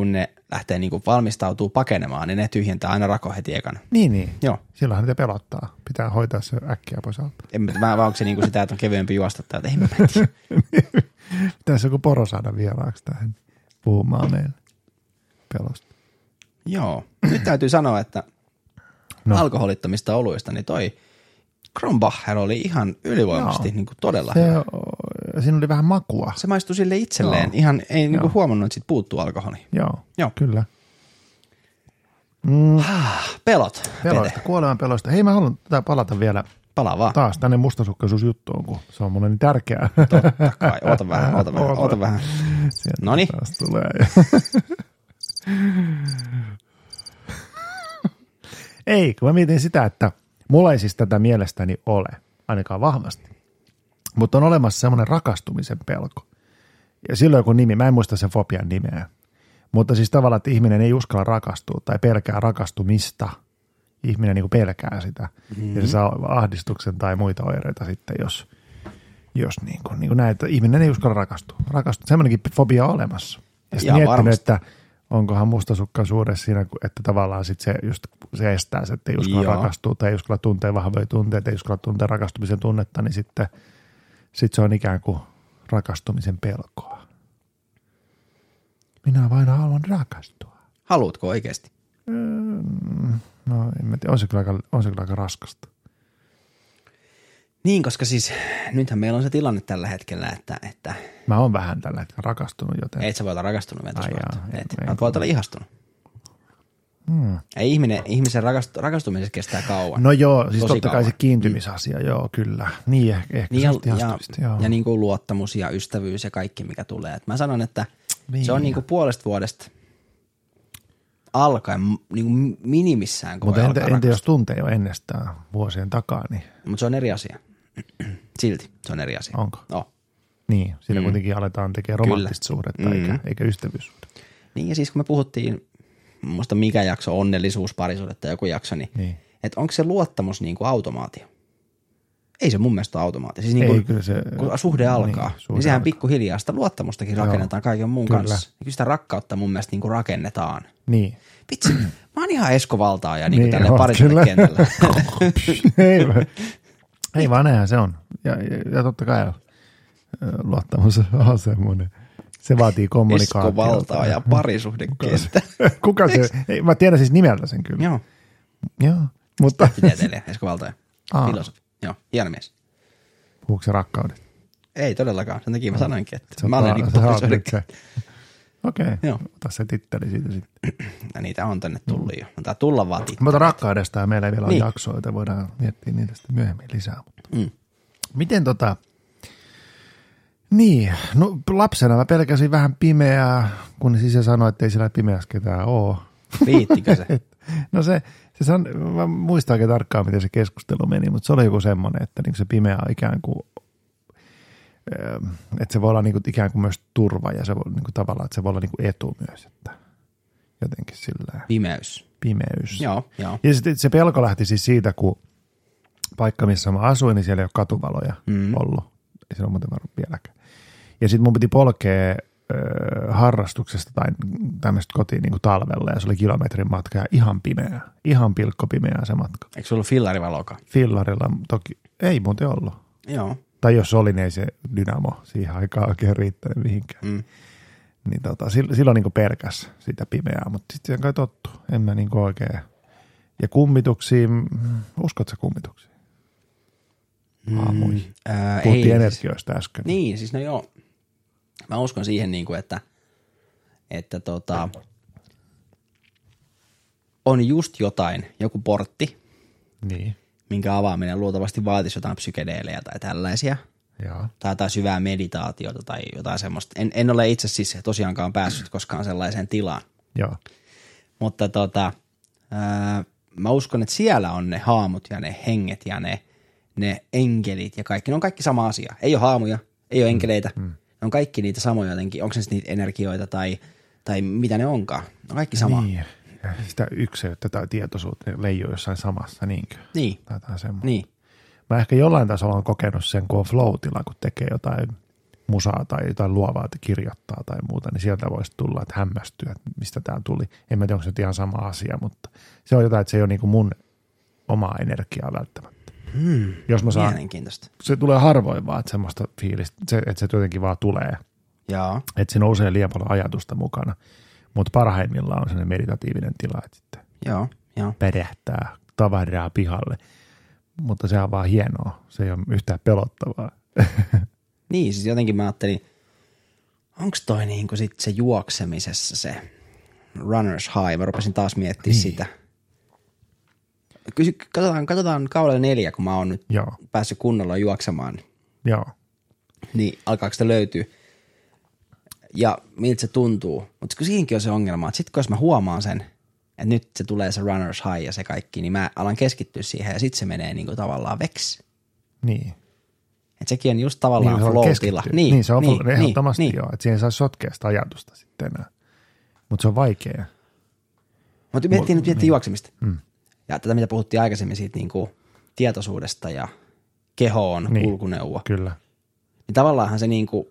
Speaker 3: kun ne lähtee niinku valmistautuu pakenemaan, niin ne tyhjentää aina rako heti ekana.
Speaker 4: Niin, niin.
Speaker 3: Joo.
Speaker 4: Silloinhan niitä pelottaa. Pitää hoitaa se äkkiä pois alta.
Speaker 3: En mä, vai onko se niinku sitä, että on kevyempi juosta tai ei mä.
Speaker 4: Pitäisi joku poro saada vieraaksi tähän puhumaan meille pelosta.
Speaker 3: Joo. Nyt täytyy sanoa, että
Speaker 4: No.
Speaker 3: no. alkoholittomista oluista, niin toi Kronbacher oli ihan ylivoimaisesti
Speaker 4: Joo.
Speaker 3: niin kuin todella
Speaker 4: Se,
Speaker 3: hyvä.
Speaker 4: Siinä oli vähän makua.
Speaker 3: Se maistui sille itselleen.
Speaker 4: Joo.
Speaker 3: Ihan ei niin
Speaker 4: Joo.
Speaker 3: kuin huomannut, että siitä puuttuu alkoholi.
Speaker 4: Joo,
Speaker 3: Joo.
Speaker 4: kyllä.
Speaker 3: Pelot.
Speaker 4: Peloista, kuoleman peloista. Hei, mä haluan tätä palata vielä
Speaker 3: Palaa vaan.
Speaker 4: taas tänne mustasukkaisuusjuttuun, kun se on mulle niin tärkeää.
Speaker 3: Totta kai. Oota vähän, oota vähän,
Speaker 4: Oota.
Speaker 3: oota vähän.
Speaker 4: Sieltä
Speaker 3: Noniin.
Speaker 4: taas tulee. ei, kun mä mietin sitä, että mulla ei siis tätä mielestäni ole, ainakaan vahvasti. Mutta on olemassa semmoinen rakastumisen pelko. Ja silloin joku nimi, mä en muista sen fobian nimeä. Mutta siis tavallaan, että ihminen ei uskalla rakastua tai pelkää rakastumista. Ihminen niin pelkää sitä. Mm-hmm. Ja se saa ahdistuksen tai muita oireita sitten, jos, jos niin kuin, niin kuin näin, että ihminen ei uskalla rakastua. rakastua. Semmoinenkin fobia on olemassa. Ja sitten miettinyt,
Speaker 3: varmasti.
Speaker 4: että onkohan mustasukkaisuudessa siinä, että tavallaan sit se, just, se estää se, että ei uskalla
Speaker 3: Joo.
Speaker 4: rakastua tai ei uskalla tuntea vahvoja tunteita, ei uskalla tuntea rakastumisen tunnetta, niin sitten sit se on ikään kuin rakastumisen pelkoa. Minä vain haluan rakastua.
Speaker 3: Haluatko oikeasti?
Speaker 4: No en mä tiedä, on se kyllä aika, on se kyllä aika raskasta.
Speaker 3: Niin, koska siis nythän meillä on se tilanne tällä hetkellä, että, että
Speaker 4: Mä oon vähän tällä hetkellä rakastunut, joten
Speaker 3: et sä voi olla rakastunut
Speaker 4: en-
Speaker 3: Et, vaan voit olla ihastunut.
Speaker 4: Hmm.
Speaker 3: Ei ihminen, ihmisen rakast, rakastumisessa kestää kauan.
Speaker 4: No joo, siis
Speaker 3: Tosi
Speaker 4: totta kai
Speaker 3: kauan.
Speaker 4: se kiintymisasia, joo kyllä. Niin ehkä, ehkä
Speaker 3: Niin
Speaker 4: se
Speaker 3: ja, ja,
Speaker 4: joo.
Speaker 3: ja niin kuin luottamus ja ystävyys ja kaikki, mikä tulee. Et mä sanon, että
Speaker 4: Niin.
Speaker 3: se on niin kuin puolesta vuodesta alkaen niin kuin minimissään,
Speaker 4: Mutta entä, entä jos tuntee jo ennestään vuosien takaa, niin
Speaker 3: Mutta se on eri asia. Silti se on eri asia.
Speaker 4: Onko?
Speaker 3: No.
Speaker 4: niin, siinä mm. kuitenkin aletaan tekemään
Speaker 3: Kyllä.
Speaker 4: romanttista suhdetta
Speaker 3: Mm.
Speaker 4: eikä, eikä ystävyyssuhdetta.
Speaker 3: Niin ja siis kun me puhuttiin, muista mikä jakso, onnellisuus, parisuudetta, joku jakso, niin,
Speaker 4: Niin.
Speaker 3: että onko se luottamus niin kuin automaatio? Ei se mun mielestä ole automaatio. Siis niin
Speaker 4: Ei,
Speaker 3: kuin,
Speaker 4: kyllä se-
Speaker 3: kun suhde alkaa, niin,
Speaker 4: suhde
Speaker 3: niin sehän
Speaker 4: alkaa.
Speaker 3: pikkuhiljaa sitä luottamustakin
Speaker 4: Joo.
Speaker 3: rakennetaan kaiken muun
Speaker 4: Kyllä.
Speaker 3: kanssa. Niin kyllä sitä rakkautta mun mielestä niin kuin rakennetaan.
Speaker 4: Niin.
Speaker 3: Vitsi, mä oon ihan Esko Valtaaja niin, niin
Speaker 4: Niin
Speaker 3: tälle
Speaker 4: oot,
Speaker 3: parisuudekentällä.
Speaker 4: ei, ei vaan näinhän se on. Ja, ja, ja totta kai luottamus on semmoinen. Se vaatii kommunikaatiota.
Speaker 3: Esko Valtaaja parisuhdekenttä.
Speaker 4: Kuka se? Ei, mä tiedän siis nimeltä sen kyllä.
Speaker 3: Joo,
Speaker 4: Joo. Mutta
Speaker 3: tieteilijä Esko Valtaaja.
Speaker 4: Aa.
Speaker 3: Filosofi. Joo, hieno mies.
Speaker 4: puhuuko se rakkaudesta?
Speaker 3: Ei todellakaan, sen takia mä sanoinkin, että mä olen niin
Speaker 4: nyt
Speaker 3: parisuhdekenttä.
Speaker 4: Okei, okay.
Speaker 3: Joo.
Speaker 4: ota se titteli siitä sitten.
Speaker 3: Ja niitä on tänne tullut jo. Antaa tulla vaan titteli.
Speaker 4: Mutta rakkaudesta meillä ei vielä ole
Speaker 3: Niin.
Speaker 4: jaksoa, joten voidaan miettiä niitä sitten myöhemmin lisää. Mutta.
Speaker 3: Mm.
Speaker 4: Miten tota, niin, no lapsena mä pelkäsin vähän pimeää, kun isä sanoi, että ei siellä pimeässä ketään ole.
Speaker 3: Riittikö se?
Speaker 4: No se, se san, mä muistan oikein tarkkaan, miten se keskustelu meni, mutta se oli joku semmoinen, että niin se pimeä on ikään kuin, ö, että se voi olla niin kuin ikään kuin myös turva ja se voi niin kuin tavallaan, että se voi olla niin kuin etu myös, että jotenkin sillä
Speaker 3: Pimeys.
Speaker 4: pimeys.
Speaker 3: Joo, joo.
Speaker 4: Ja sitten se pelko lähti siis siitä, kun paikka, missä mä asuin, niin siellä ei ole katuvaloja mm. ollut. Ei se ole muuten varmaan vieläkään. Ja sitten mun piti polkea harrastuksesta tai tämmöistä kotiin niin kuin talvella ja se oli kilometrin matka ja ihan pimeää. Ihan pilkkopimeää se matka.
Speaker 3: Eikö sulla ollut fillarivaloka?
Speaker 4: Fillarilla toki ei muuten ollut.
Speaker 3: Joo.
Speaker 4: Tai jos oli, niin ei se dynamo siihen aikaan oikein riittänyt mihinkään.
Speaker 3: Mm.
Speaker 4: Niin tota, silloin, niin pelkäs sitä pimeää, mutta sitten siihen kai tottu. En mä niin oikein. Ja kummituksiin, mm, uskotko sä kummituksiin? Aamuihin.
Speaker 3: Ää,
Speaker 4: Puhuttiin
Speaker 3: siis-
Speaker 4: energioista äsken.
Speaker 3: Niin, siis no joo. Mä uskon siihen, niin kuin, että, että tota, on just jotain, joku portti,
Speaker 4: Niin.
Speaker 3: minkä avaaminen luultavasti vaatisi jotain psykedeelejä tai tällaisia,
Speaker 4: Joo.
Speaker 3: tai jotain syvää meditaatiota tai jotain semmoista. En, en ole itse siis tosiaankaan päässyt koskaan sellaiseen tilaan,
Speaker 4: Joo.
Speaker 3: mutta tota, ää, mä uskon, että siellä on ne haamut ja ne henget ja ne, ne enkelit ja kaikki. Ne on kaikki sama asia. Ei ole haamuja, ei ole enkeleitä. Mm. Ne on kaikki niitä samoja jotenkin. Onko se niitä energioita tai, tai mitä ne onkaan. Ne on kaikki sama.
Speaker 4: Niin. Ja sitä yksilöitä tai tietoisuutta leijuu jossain samassa, niinkö?
Speaker 3: Niin.
Speaker 4: Tai jotain semmoista.
Speaker 3: niin.
Speaker 4: Mä ehkä jollain tasolla on kokenut sen, kun on flow kun tekee jotain musaa tai jotain luovaa, että kirjoittaa tai muuta, niin sieltä voisi tulla, että hämmästyä, että mistä tämä tuli. En mä tiedä, onko se nyt ihan sama asia, mutta se on jotain, että se ei ole niin kuin mun omaa energiaa välttämättä. Hmm. Jos mä saan,
Speaker 3: Mielenkiintoista.
Speaker 4: se tulee harvoin vaan, että semmoista fiilistä, se, että se jotenkin vaan tulee.
Speaker 3: Joo.
Speaker 4: Että siinä on usein liian paljon ajatusta mukana, mutta parhaimmillaan on sellainen meditatiivinen tila, että sitten
Speaker 3: Joo. Joo.
Speaker 4: perähtää tavaraa pihalle. Mutta se on vaan hienoa. Se ei ole yhtään pelottavaa.
Speaker 3: Niin, siis jotenkin mä ajattelin, onko toi niinku sit se juoksemisessa se runner's high? Mä rupesin taas miettimään niin. sitä. Kysy, katsotaan, katsotaan kaudella neljä, kun mä oon nyt
Speaker 4: Joo,
Speaker 3: päässyt kunnolla juoksemaan,
Speaker 4: joo.
Speaker 3: niin alkaako sitä löytyä? Ja miltä se tuntuu. Mutta kun siinäkin on se ongelma, että sitten kun jos mä huomaan sen, että nyt se tulee se runner's high ja se kaikki, niin mä alan keskittyä siihen ja sitten se menee niinku tavallaan veksi.
Speaker 4: Niin.
Speaker 3: Et sekin on just tavallaan
Speaker 4: niin, se on
Speaker 3: flow-tila.
Speaker 4: keskittyä. niin, se on niin, ehdottomasti
Speaker 3: niin.
Speaker 4: joo. Että siihen saa sotkea sitä ajatusta sitten enää. Mutta se on vaikea.
Speaker 3: Mutta miettii nyt miettii
Speaker 4: niin.
Speaker 3: juoksemista.
Speaker 4: Mm.
Speaker 3: Ja tätä, mitä puhuttiin aikaisemmin siitä niin kuin tietoisuudesta ja kehoon
Speaker 4: Niin.
Speaker 3: niin. kulkuneuvo.
Speaker 4: Kyllä.
Speaker 3: Niin tavallaanhan se niin kuin,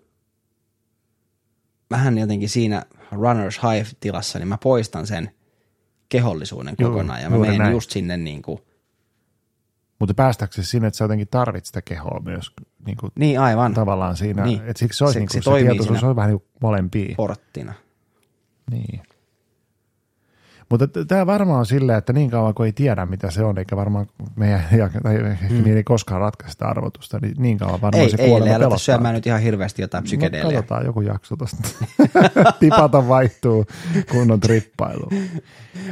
Speaker 3: vähän jotenkin siinä runner's high-tilassa, niin mä poistan sen kehollisuuden
Speaker 4: Juu,
Speaker 3: kokonaan. Ja mä menen
Speaker 4: näin.
Speaker 3: just sinne niin kuin,
Speaker 4: Mutta päästäksesi sinne, että sä jotenkin tarvit sitä kehoa myös niin kuin
Speaker 3: niin aivan
Speaker 4: tavallaan siinä.
Speaker 3: Niin.
Speaker 4: Että siksi se, olisi
Speaker 3: Se-
Speaker 4: niin kuin
Speaker 3: se
Speaker 4: se, tietoisuus on vähän niin kuin molempia.
Speaker 3: porttina.
Speaker 4: Niin. Mutta tämä varmaan on silleen, että niin kauan kuin ei tiedä, mitä se on, eikä varmaan meidän, tai mm. niin ei koskaan ratkaista sitä arvotusta, niin niin kauan varmaan
Speaker 3: Ei,
Speaker 4: se
Speaker 3: ei,
Speaker 4: kuolema
Speaker 3: ei aleta
Speaker 4: pelottaa.
Speaker 3: syömään nyt ihan hirveästi jotain
Speaker 4: No,
Speaker 3: psykedeelejä.
Speaker 4: katsotaan joku jakso tosta. Tipata vaihtuu kunnon trippailu.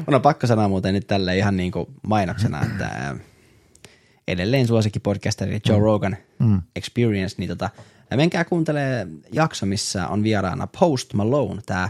Speaker 3: On pakko sanoa muuten nyt tälle ihan niin kuin mainoksena, että edelleen suosikkipodcasteri Joe Rogan
Speaker 4: Mm.
Speaker 3: Experience, niin tota, menkää kuuntelee jakso, missä on vieraana Post Malone, tämä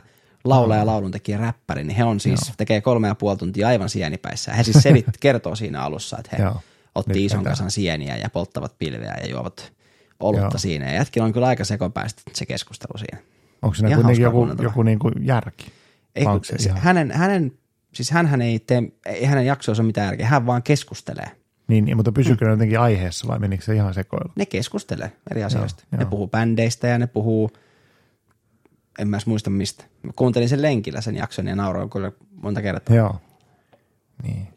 Speaker 3: laulaja, lauluntekijä, räppäri, niin he on siis,
Speaker 4: Joo.
Speaker 3: tekee kolme ja puoli tuntia aivan sienipäissä. He siis sevit, kertoo siinä alussa, että he
Speaker 4: Joo.
Speaker 3: otti
Speaker 4: Nyt
Speaker 3: ison kasan sieniä ja polttavat pilveä ja juovat olutta
Speaker 4: Joo.
Speaker 3: siinä. Ja jätkillä on kyllä aika sekopäistä se keskustelu siinä.
Speaker 4: Onko siinä
Speaker 3: Ihan
Speaker 4: kuitenkin joku,
Speaker 3: kuunnella.
Speaker 4: joku niin kuin järki?
Speaker 3: Ei, kun
Speaker 4: ihan-
Speaker 3: hänen, hänen, siis hänhän ei tee, ei hänen jaksoissa ole mitään järkeä, hän vaan keskustelee.
Speaker 4: Niin, niin, mutta pysyykö ne jotenkin aiheessa vai menikö se ihan sekoilu?
Speaker 3: Ne keskustelee eri asioista.
Speaker 4: joo.
Speaker 3: ne puhuu bändeistä ja ne puhuu, en mä edes muista mistä. Mä kuuntelin sen lenkillä sen jakson ja nauroin kyllä monta kertaa.
Speaker 4: Joo. Niin.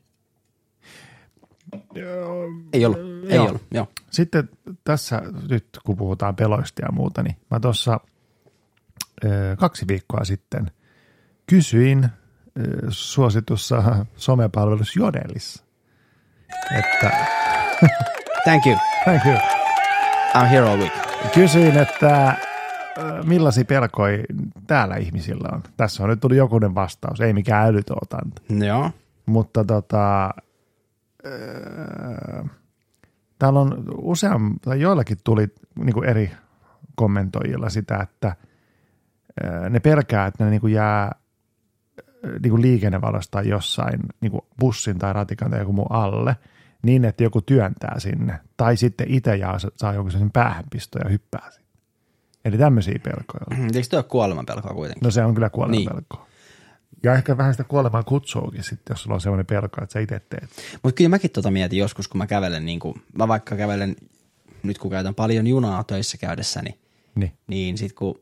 Speaker 3: Ei ollut, ei
Speaker 4: Joo.
Speaker 3: ollut, joo.
Speaker 4: Sitten tässä nyt, kun puhutaan peloista ja muuta, niin mä tuossa kaksi viikkoa sitten kysyin suositussa somepalvelussa Jodelissa, että
Speaker 3: Thank you,
Speaker 4: thank you.
Speaker 3: I'm here all week.
Speaker 4: kysyin, että millaisia pelkoja täällä ihmisillä on? Tässä on nyt tullut jokunen vastaus, ei mikään älytuotanta.
Speaker 3: Joo.
Speaker 4: Mutta tota, öö, täällä on useam, tai joillakin tuli niin kuin eri kommentoijilla sitä, että öö, ne pelkää, että ne niin kuin jää niin kuin liikennevalosta jossain niin kuin bussin tai ratikan tai joku muu alle, niin että joku työntää sinne. Tai sitten itse saa jonkun sen päähänpisto ja hyppää sinne. Eli tämmöisiä pelkoja.
Speaker 3: Eikö tuo ole kuolemanpelkoa kuitenkin?
Speaker 4: No se on kyllä kuoleman
Speaker 3: Niin.
Speaker 4: pelkoa. Ja ehkä vähän sitä kuoleman kutsuukin sitten, jos sulla on sellainen pelko, että sä itse teet.
Speaker 3: Mutta kyllä mäkin tota mietin joskus, kun mä kävelen, niin kuin, mä vaikka kävelen, nyt kun käytän paljon junaa töissä käydessäni,
Speaker 4: Niin.
Speaker 3: niin sitten kun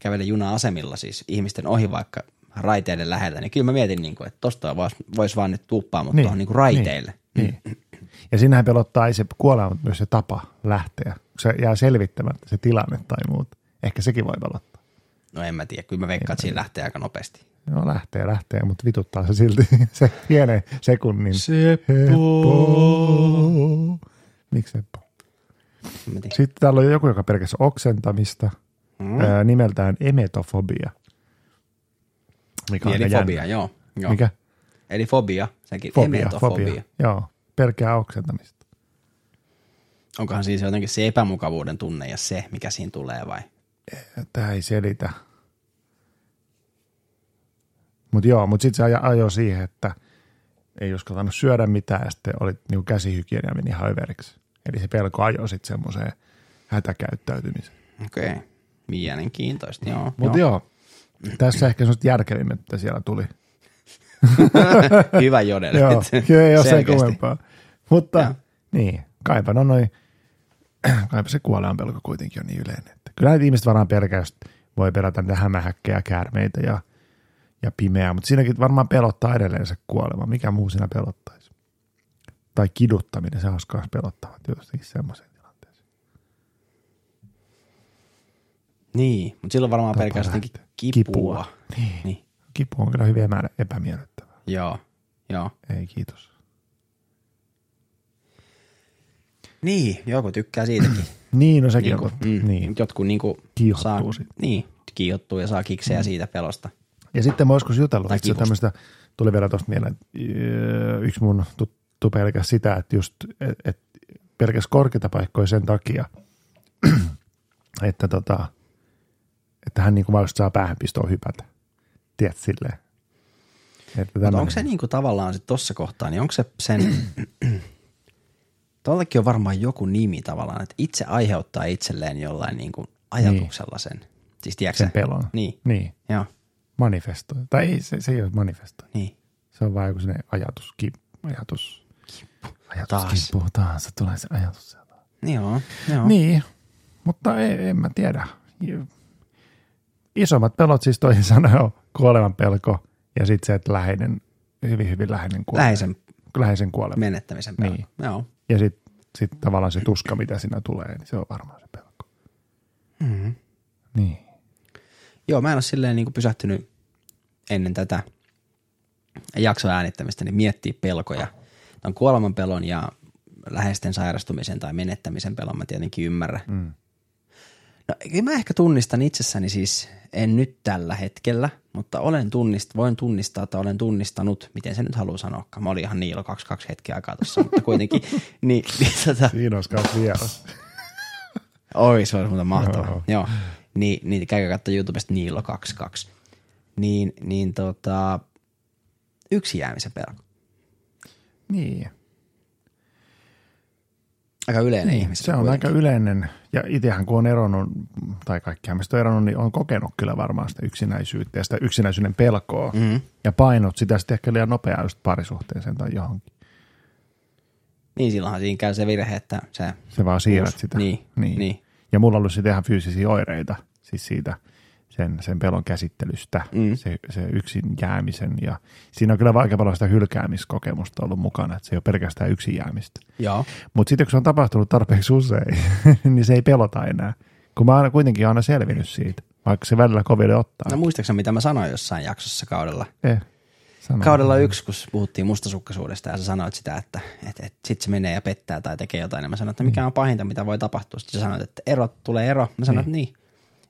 Speaker 3: kävelen juna-asemilla siis ihmisten ohi vaikka raiteiden läheltä, niin kyllä mä mietin, niin kuin, että tosta voisi vois vaan nyt tuuppaa mut niin. tuohon niin kuin raiteille.
Speaker 4: Niin. niin. Ja siinähän pelottaa ei se kuolema, mutta myös se tapa lähteä. Kun se jää selvittämättä se tilanne tai muut. Ehkä sekin voi pelottaa.
Speaker 3: No en mä tiedä, kyllä mä veikkaan, että siinä lähtee aika nopeasti.
Speaker 4: No lähtee, lähtee, mutta vituttaa se silti se pienen sekunnin. Seppo. Miksi Seppo? Sitten täällä on joku, joka pelkäsi oksentamista. Mm. Ää, nimeltään emetofobia. Mikä
Speaker 3: Niin,
Speaker 4: on
Speaker 3: eli
Speaker 4: jännä.
Speaker 3: fobia, joo. joo.
Speaker 4: Mikä?
Speaker 3: Eli fobia, sekin
Speaker 4: Fobia,
Speaker 3: emetofobia.
Speaker 4: fobia. Joo, pelkää oksentamista.
Speaker 3: Onkohan siis jotenkin se epämukavuuden tunne ja se, mikä siinä tulee vai?
Speaker 4: Tämä ei selitä. Mutta joo, mutta sitten se ajo, ajo siihen, että ei uskaltanut syödä mitään ja sitten oli niinku käsihygienia meni ihan överiksi. Eli se pelko ajoi sitten semmoiseen hätäkäyttäytymiseen.
Speaker 3: Okei, okay. mielenkiintoista, joo.
Speaker 4: Mutta joo. joo, tässä ehkä semmoista järkevimmät, mitä siellä tuli.
Speaker 3: Hyvä jodelle.
Speaker 4: joo, ei ole
Speaker 3: Selkeästi.
Speaker 4: kummempaa. Mutta
Speaker 3: Joo.
Speaker 4: niin, kaipa no noin, kaipa se kuoleman pelko kuitenkin on niin yleinen. Kyllä näitä ihmiset varmaan pelkää, jos voi pelätä niitä hämähäkkejä, käärmeitä ja, ja pimeää, mutta siinäkin varmaan pelottaa edelleen se kuolema. Mikä muu siinä pelottaisi? Tai kiduttaminen, se olisi myös pelottava jotenkin semmoiseen tilanteeseen.
Speaker 3: Niin, mutta silloin varmaan
Speaker 4: Tapa
Speaker 3: pelkää jotenkin
Speaker 4: lähteä.
Speaker 3: kipua.
Speaker 4: Kipua.
Speaker 3: Niin. niin.
Speaker 4: Kipu on kyllä hyvin epämiellyttävää.
Speaker 3: Joo, joo.
Speaker 4: Ei kiitos.
Speaker 3: Niin, joku tykkää siitäkin.
Speaker 4: Niin, no sekin
Speaker 3: niinku,
Speaker 4: on totta. Niin.
Speaker 3: Jotkut niinku
Speaker 4: Kiihottuu
Speaker 3: saa,
Speaker 4: siitä.
Speaker 3: Niin, kiihottuu ja saa kiksejä siitä pelosta.
Speaker 4: Ja sitten mä joskus jutellut,
Speaker 3: Tai
Speaker 4: että se on
Speaker 3: kipusta.
Speaker 4: tämmöistä, tuli vielä tuosta mieleen, että yksi mun tuttu pelkäs sitä, että just, et, et pelkäs korkeita paikkoja sen takia, että tota, että hän niinku vaan just saa päähänpistoon hypätä. Tiedät silleen. Että
Speaker 3: Mutta onko se niinku tavallaan sitten tossa kohtaa, niin onko se sen, tuollekin on varmaan joku nimi tavallaan, että itse aiheuttaa itselleen jollain niinku ajatuksella sen. Siis tiedätkö
Speaker 4: sen pelon?
Speaker 3: Niin,
Speaker 4: Niin,
Speaker 3: joo,
Speaker 4: manifesto. Tai ei, se, se ei ole manifesto.
Speaker 3: niin.
Speaker 4: Se on vaan joku sellainen ajatus, ki, ajatus, ajatus
Speaker 3: Taas.
Speaker 4: Kippu, taas se tulee se ajatus sieltä.
Speaker 3: Niin joo, joo.
Speaker 4: Niin, mutta ei, en mä tiedä. Isommat pelot siis toisin sanoen on kuoleman pelko ja sitten se, että läheinen, hyvin hyvin läheinen kuolee.
Speaker 3: Läheisen
Speaker 4: läheisen kuolema.
Speaker 3: menettämisen pelko.
Speaker 4: Niin.
Speaker 3: Joo.
Speaker 4: Ja sitten sit tavallaan se tuska, mitä siinä tulee, niin se on varmaan se pelko.
Speaker 3: Mm-hmm.
Speaker 4: Niin.
Speaker 3: Joo, mä en ole silleen niin pysähtynyt ennen tätä jakson äänittämistä, niin miettiä pelkoja. Tämän kuoleman pelon ja läheisten sairastumisen tai menettämisen pelon mä tietenkin ymmärrän.
Speaker 4: Mm.
Speaker 3: No, mä ehkä tunnistan itsessäni siis, en nyt tällä hetkellä, mutta olen tunnist, voin tunnistaa, että olen tunnistanut, miten se nyt haluaa sanoa. Mä olin ihan Niilo 22 hetki aikaa tuossa, mutta kuitenkin. niin, niin, tota,
Speaker 4: Siinä olisi myös vieras.
Speaker 3: Oi, se olisi muuten mahtavaa.
Speaker 4: Joo.
Speaker 3: Joo. Niin, niin käykää katsoa YouTubesta Niilo 22. Niin, niin tota, yksi jäämisen pelko.
Speaker 4: Niin.
Speaker 3: Aika yleinen
Speaker 4: niin.
Speaker 3: ihmisen.
Speaker 4: Se on aika yleinen. Ja itsehän kun on eronnut, tai kaikki mistä on eronnut, niin on kokenut kyllä varmaan sitä yksinäisyyttä ja sitä yksinäisyyden pelkoa.
Speaker 3: Mm.
Speaker 4: Ja painot sitä sitten ehkä liian nopeaa just parisuhteeseen tai johonkin.
Speaker 3: Niin silloinhan siinä käy se virhe, että se...
Speaker 4: Se vaan siirrät sitä.
Speaker 3: Niin,
Speaker 4: niin.
Speaker 3: niin.
Speaker 4: Ja mulla on ollut sitten ihan fyysisiä oireita, siis siitä sen, sen pelon käsittelystä,
Speaker 3: Mm.
Speaker 4: se, se yksin jäämisen. Ja siinä on kyllä aika paljon sitä hylkäämiskokemusta ollut mukana, että se ei ole pelkästään yksin jäämistä. Mutta sitten kun se on tapahtunut tarpeeksi usein, niin se ei pelota enää. Kun mä aina kuitenkin aina selvinnyt siitä, vaikka se välillä koville ottaa.
Speaker 3: No muistaaksä, mitä mä sanoin jossain jaksossa kaudella?
Speaker 4: eh, sano.
Speaker 3: Kaudella yksi, kun puhuttiin mustasukkaisuudesta ja sä sanoit sitä, että, että, että sit se menee ja pettää tai tekee jotain. Ja mä sanoin, että mikä on pahinta, mitä voi tapahtua. Sitten sä sanoit, että ero tulee ero. Mä sanoin, että niin.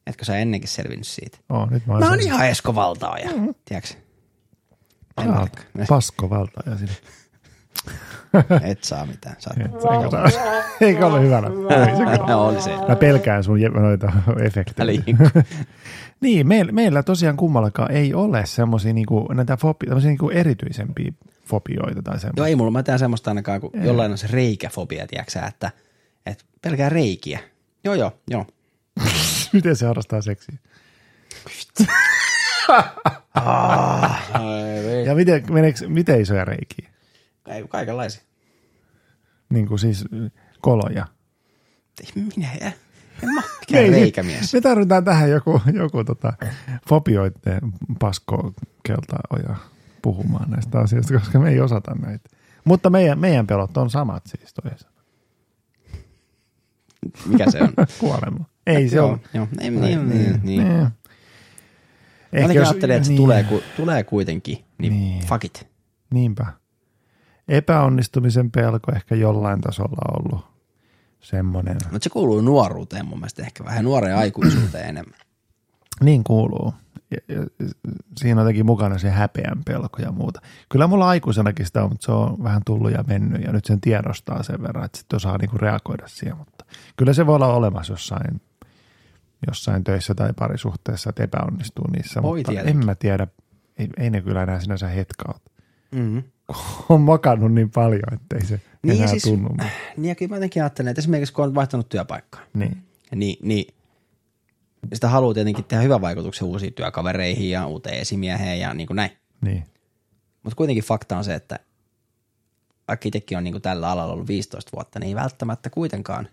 Speaker 3: Etkö sä ennenkin selvinnyt siitä?
Speaker 4: Oo, nyt mä oon
Speaker 3: Mä oon ihan Esko Valtaaja, mm. tiedätkö? En.
Speaker 4: Pasko valtaja sinne.
Speaker 3: Et saa mitään. Sä oot...
Speaker 4: Eikö, saa- eikö ole hyvänä?
Speaker 3: no, oli se.
Speaker 4: Mä pelkään sun noita efektejä.
Speaker 3: Liikku.
Speaker 4: Niin, meillä, meillä tosiaan kummallakaan ei ole semmoisia niinku, näitä fobi, niinku erityisempiä fobioita tai
Speaker 3: Joo,
Speaker 4: semmoisia.
Speaker 3: ei mulla mä tehdä semmoista ainakaan, kun jollain on se reikäfobia, tiedätkö että, että pelkää reikiä. Joo, joo, joo.
Speaker 4: Miten se harrastaa seksiä? Ja miten, meneekö, miten isoja reikiä?
Speaker 3: Ei, kaikenlaisia.
Speaker 4: Niin kuin siis koloja.
Speaker 3: Ei minä, en, en mä mikään
Speaker 4: Ei,
Speaker 3: reikämies.
Speaker 4: Me tarvitaan tähän joku, joku tota, fobioiden paskokelta oja puhumaan näistä asioista, koska me ei osata näitä. Mutta meidän, meidän pelot on samat siis toisaalta.
Speaker 3: Mikä se on?
Speaker 4: Kuolema. Ei se
Speaker 3: joo,
Speaker 4: ole.
Speaker 3: Joo, ei, niin, niin, niin.
Speaker 4: Niin.
Speaker 3: Ehkä ajattelin, että se
Speaker 4: niin,
Speaker 3: tulee, ku, tulee kuitenkin, niin,
Speaker 4: Niin.
Speaker 3: niin. fuck it.
Speaker 4: Niinpä. Epäonnistumisen pelko ehkä jollain tasolla ollut semmoinen.
Speaker 3: Mutta se kuuluu nuoruuteen mun mielestä ehkä vähän nuoreen aikuisuuteen enemmän.
Speaker 4: Niin kuuluu. Ja, ja, siinä on jotenkin mukana se häpeän pelko ja muuta. Kyllä mulla aikuisenakin sitä on, mutta se on vähän tullut ja mennyt ja nyt sen tiedostaa sen verran, että sitten osaa niinku reagoida siihen. Mutta kyllä se voi olla olemassa jossain, jossain töissä tai parisuhteessa, että epäonnistuu niissä.
Speaker 3: Voi
Speaker 4: mutta
Speaker 3: tietenkin.
Speaker 4: en mä tiedä, ei, ei ne kyllä enää sinänsä hetkaa.
Speaker 3: Mm-hmm.
Speaker 4: On makannut niin paljon, ettei se
Speaker 3: Niin
Speaker 4: enää
Speaker 3: siis-
Speaker 4: tunnu.
Speaker 3: Niin ja kyllä mä jotenkin ajattelen, että esimerkiksi kun on vaihtanut työpaikkaa,
Speaker 4: niin.
Speaker 3: niin, niin sitä haluaa tietenkin tehdä hyvän vaikutuksen uusiin työkavereihin ja uuteen esimieheen ja niin kuin näin.
Speaker 4: Niin.
Speaker 3: Mutta kuitenkin fakta on se, että vaikka itsekin on niin kuin tällä alalla ollut 15 vuotta, niin ei välttämättä kuitenkaan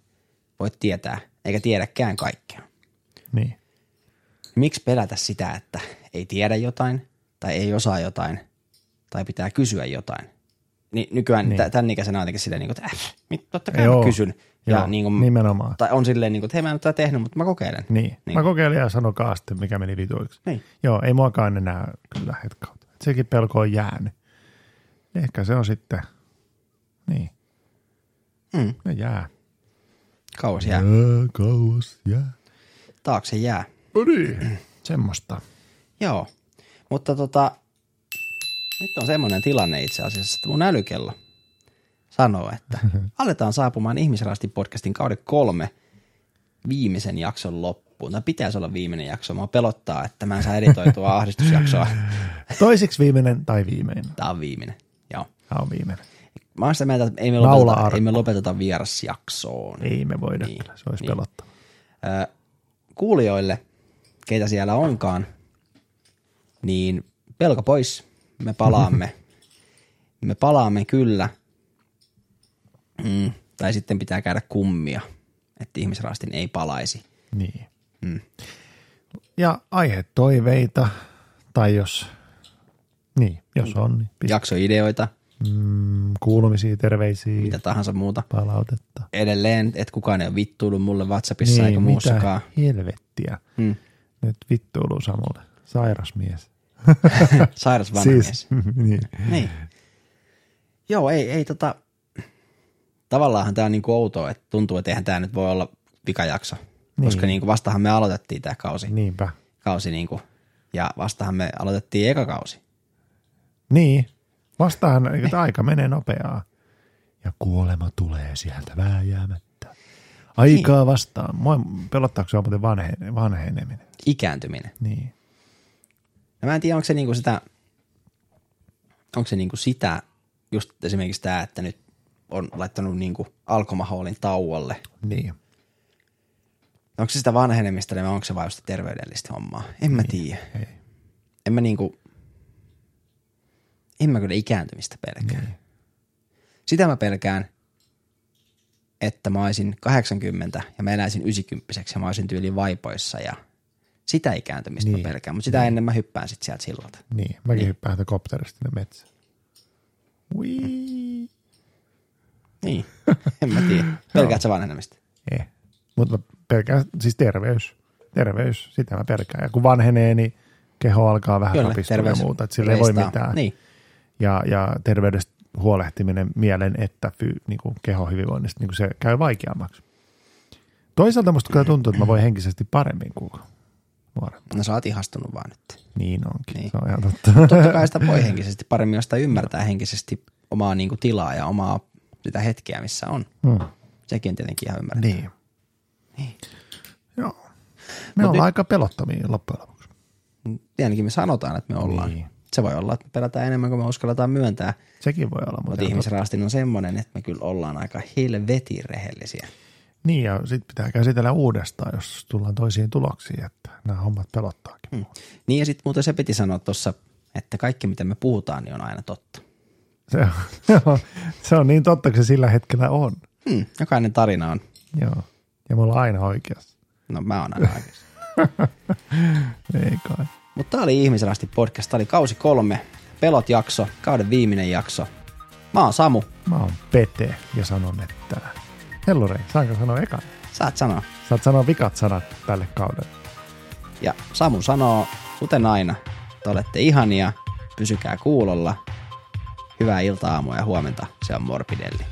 Speaker 3: voi tietää eikä tiedäkään kaikkea.
Speaker 4: Niin.
Speaker 3: Miksi pelätä sitä, että ei tiedä jotain tai ei osaa jotain tai pitää kysyä jotain? Niin nykyään
Speaker 4: Niin.
Speaker 3: tämän ikäisenä jotenkin silleen, niin kuin, että äh, mit- totta kai
Speaker 4: Joo.
Speaker 3: mä kysyn. Ja
Speaker 4: Joo,
Speaker 3: niin kuin,
Speaker 4: nimenomaan.
Speaker 3: Tai on silleen, niin kuin, että hei mä en ole tätä tehnyt, mutta mä kokeilen.
Speaker 4: Niin. niin. Mä kokeilin ja sanokaa sitten, mikä meni vituiksi.
Speaker 3: Niin.
Speaker 4: Joo, ei muakaan enää kyllä hetkauta. Sekin pelko on jäänyt. Ehkä se on sitten, niin,
Speaker 3: Mm,
Speaker 4: ne jää.
Speaker 3: kauas jää.
Speaker 4: Jää, kauas jää.
Speaker 3: Taakse jää.
Speaker 4: No niin. Semmoista.
Speaker 3: Joo, mutta tota, nyt on semmoinen tilanne itse asiassa, että mun älykello sanoo, että aletaan saapumaan Ihmisrasti podcastin kauden kolme viimeisen jakson loppuun. Tämä pitäisi olla viimeinen jakso. Mua pelottaa, että mä en saa editoitua ahdistusjaksoa.
Speaker 4: Toiseksi viimeinen tai viimeinen.
Speaker 3: Tämä on viimeinen. Joo.
Speaker 4: Tämä on viimeinen.
Speaker 3: Mä oon sitä mieltä, että ei me lopeteta, ei me lopeteta vierasjaksoon.
Speaker 4: Ei me voida.
Speaker 3: Niin.
Speaker 4: Se olisi
Speaker 3: niin.
Speaker 4: pelottava.
Speaker 3: Kuulijoille, keitä siellä onkaan, niin pelko pois, me palaamme. me palaamme kyllä. Mm, tai sitten pitää käydä kummia, että ihmisraastin ei palaisi.
Speaker 4: Niin.
Speaker 3: Mm.
Speaker 4: Ja aihe toiveita, tai jos, niin, jos on, niin
Speaker 3: Jaksoideoita,
Speaker 4: mm, kuulumisia, terveisiä,
Speaker 3: mitä tahansa muuta.
Speaker 4: palautetta.
Speaker 3: Edelleen, että kukaan ei ole vittuillut mulle WhatsAppissa eikä
Speaker 4: Niin, mitä
Speaker 3: muussakaan.
Speaker 4: helvettiä.
Speaker 3: Mm.
Speaker 4: Nyt vittuiluu Samulle. Sairas mies.
Speaker 3: Sairas vanha mies.
Speaker 4: niin.
Speaker 3: Niin. Joo, ei, ei tota, tavallaanhan tämä on niinku outoa, että tuntuu, että eihän tämä nyt voi olla pikajakso, niin. koska niinku vastahan me aloitettiin tämä kausi, niin.
Speaker 4: Niinpä.
Speaker 3: kausi niinku, ja vastahan me aloitettiin eka kausi.
Speaker 4: Niin. Vastaan, että aika menee nopeaa. Ja kuolema tulee sieltä vääjäämättä. Aikaa niin. vastaan. Moi, pelottaako se muuten vanhe, vanheneminen?
Speaker 3: Ikääntyminen.
Speaker 4: Niin.
Speaker 3: Ja mä en tiedä, onko se niinku sitä, onko se niinku sitä, just esimerkiksi tämä, että nyt on laittanut niinku alkomahoolin tauolle.
Speaker 4: Niin.
Speaker 3: Onko se sitä vanhenemista vai onko se vain sitä terveydellistä hommaa? En mä tiedä.
Speaker 4: Ei.
Speaker 3: En mä niinku, en mä kyllä ikääntymistä pelkää.
Speaker 4: Niin.
Speaker 3: Sitä mä pelkään, että mä olisin 80 ja mä eläisin 90 ja mä olisin tyyliin vaipoissa ja sitä ikääntymistä niin. Mä pelkään. Mutta sitä niin. ennen mä hyppään sit sieltä sillalta.
Speaker 4: Niin. Mäkin niin. hyppään sitä kopterista sinne metsään. Wii.
Speaker 3: Niin, en mä tiedä. Pelkäät sä vanhenemista?
Speaker 4: Ei. Mutta mä pelkään, siis terveys. Terveys, sitä mä pelkään. Ja kun vanhenee, niin keho alkaa vähän
Speaker 3: Kyllä,
Speaker 4: rapistua ja
Speaker 3: terveys
Speaker 4: muuta. Että sillä ei voi mitään.
Speaker 3: Niin,
Speaker 4: Ja, ja terveydestä huolehtiminen mielen että fy, niin kuin kehon hyvinvoinnista, niin kuin se käy vaikeammaksi. Toisaalta musta kyllä tuntuu, että mä voin henkisesti paremmin, kun
Speaker 3: No sä oot ihastunut vaan nyt.
Speaker 4: Niin onkin,
Speaker 3: Niin.
Speaker 4: se on ihan totta.
Speaker 3: Totta kai sitä voi henkisesti paremmin, jos sitä ymmärtää henkisesti omaa niin kuin, tilaa ja omaa sitä hetkeä, missä on.
Speaker 4: Mm.
Speaker 3: Sekin on tietenkin ihan ymmärrettävää.
Speaker 4: Niin.
Speaker 3: Niin.
Speaker 4: Joo. Me
Speaker 3: Mut
Speaker 4: ollaan
Speaker 3: nyt-
Speaker 4: aika pelottavia loppujen lopuksi.
Speaker 3: Tietenkin me sanotaan, että me ollaan.
Speaker 4: Niin.
Speaker 3: Se voi olla, että me pelätään enemmän kuin me uskalletaan myöntää.
Speaker 4: Sekin voi olla.
Speaker 3: Mutta ihmisraastin on semmoinen, että me kyllä ollaan aika helvetin rehellisiä.
Speaker 4: Niin, ja sitten pitää käsitellä uudestaan, jos tullaan toisiin tuloksiin, että nämä hommat pelottaakin.
Speaker 3: Hmm. Niin ja sitten muuten se piti sanoa tuossa, että kaikki mitä me puhutaan, niin on aina totta.
Speaker 4: Se, on, se, on, se on niin totta, kun se sillä hetkellä on.
Speaker 3: Hmm. Jokainen tarina on.
Speaker 4: Joo. Ja me ollaan aina oikeassa.
Speaker 3: No mä oon aina oikeassa.
Speaker 4: Ei kai.
Speaker 3: Mutta tää oli Ihmisrasti podcast. Tää oli kausi kolme. Pelot jakso, kauden viimeinen jakso. Mä oon Samu.
Speaker 4: Mä oon Pete ja sanon, että... Hellurei, saanko sanoa ekan?
Speaker 3: Saat sanoa.
Speaker 4: Saat sanoa vikat sanat tälle kaudelle.
Speaker 3: Ja Samu sanoo, kuten aina, te olette ihania, pysykää kuulolla. Hyvää ilta, aamua ja huomenta. Se on Morbidelli.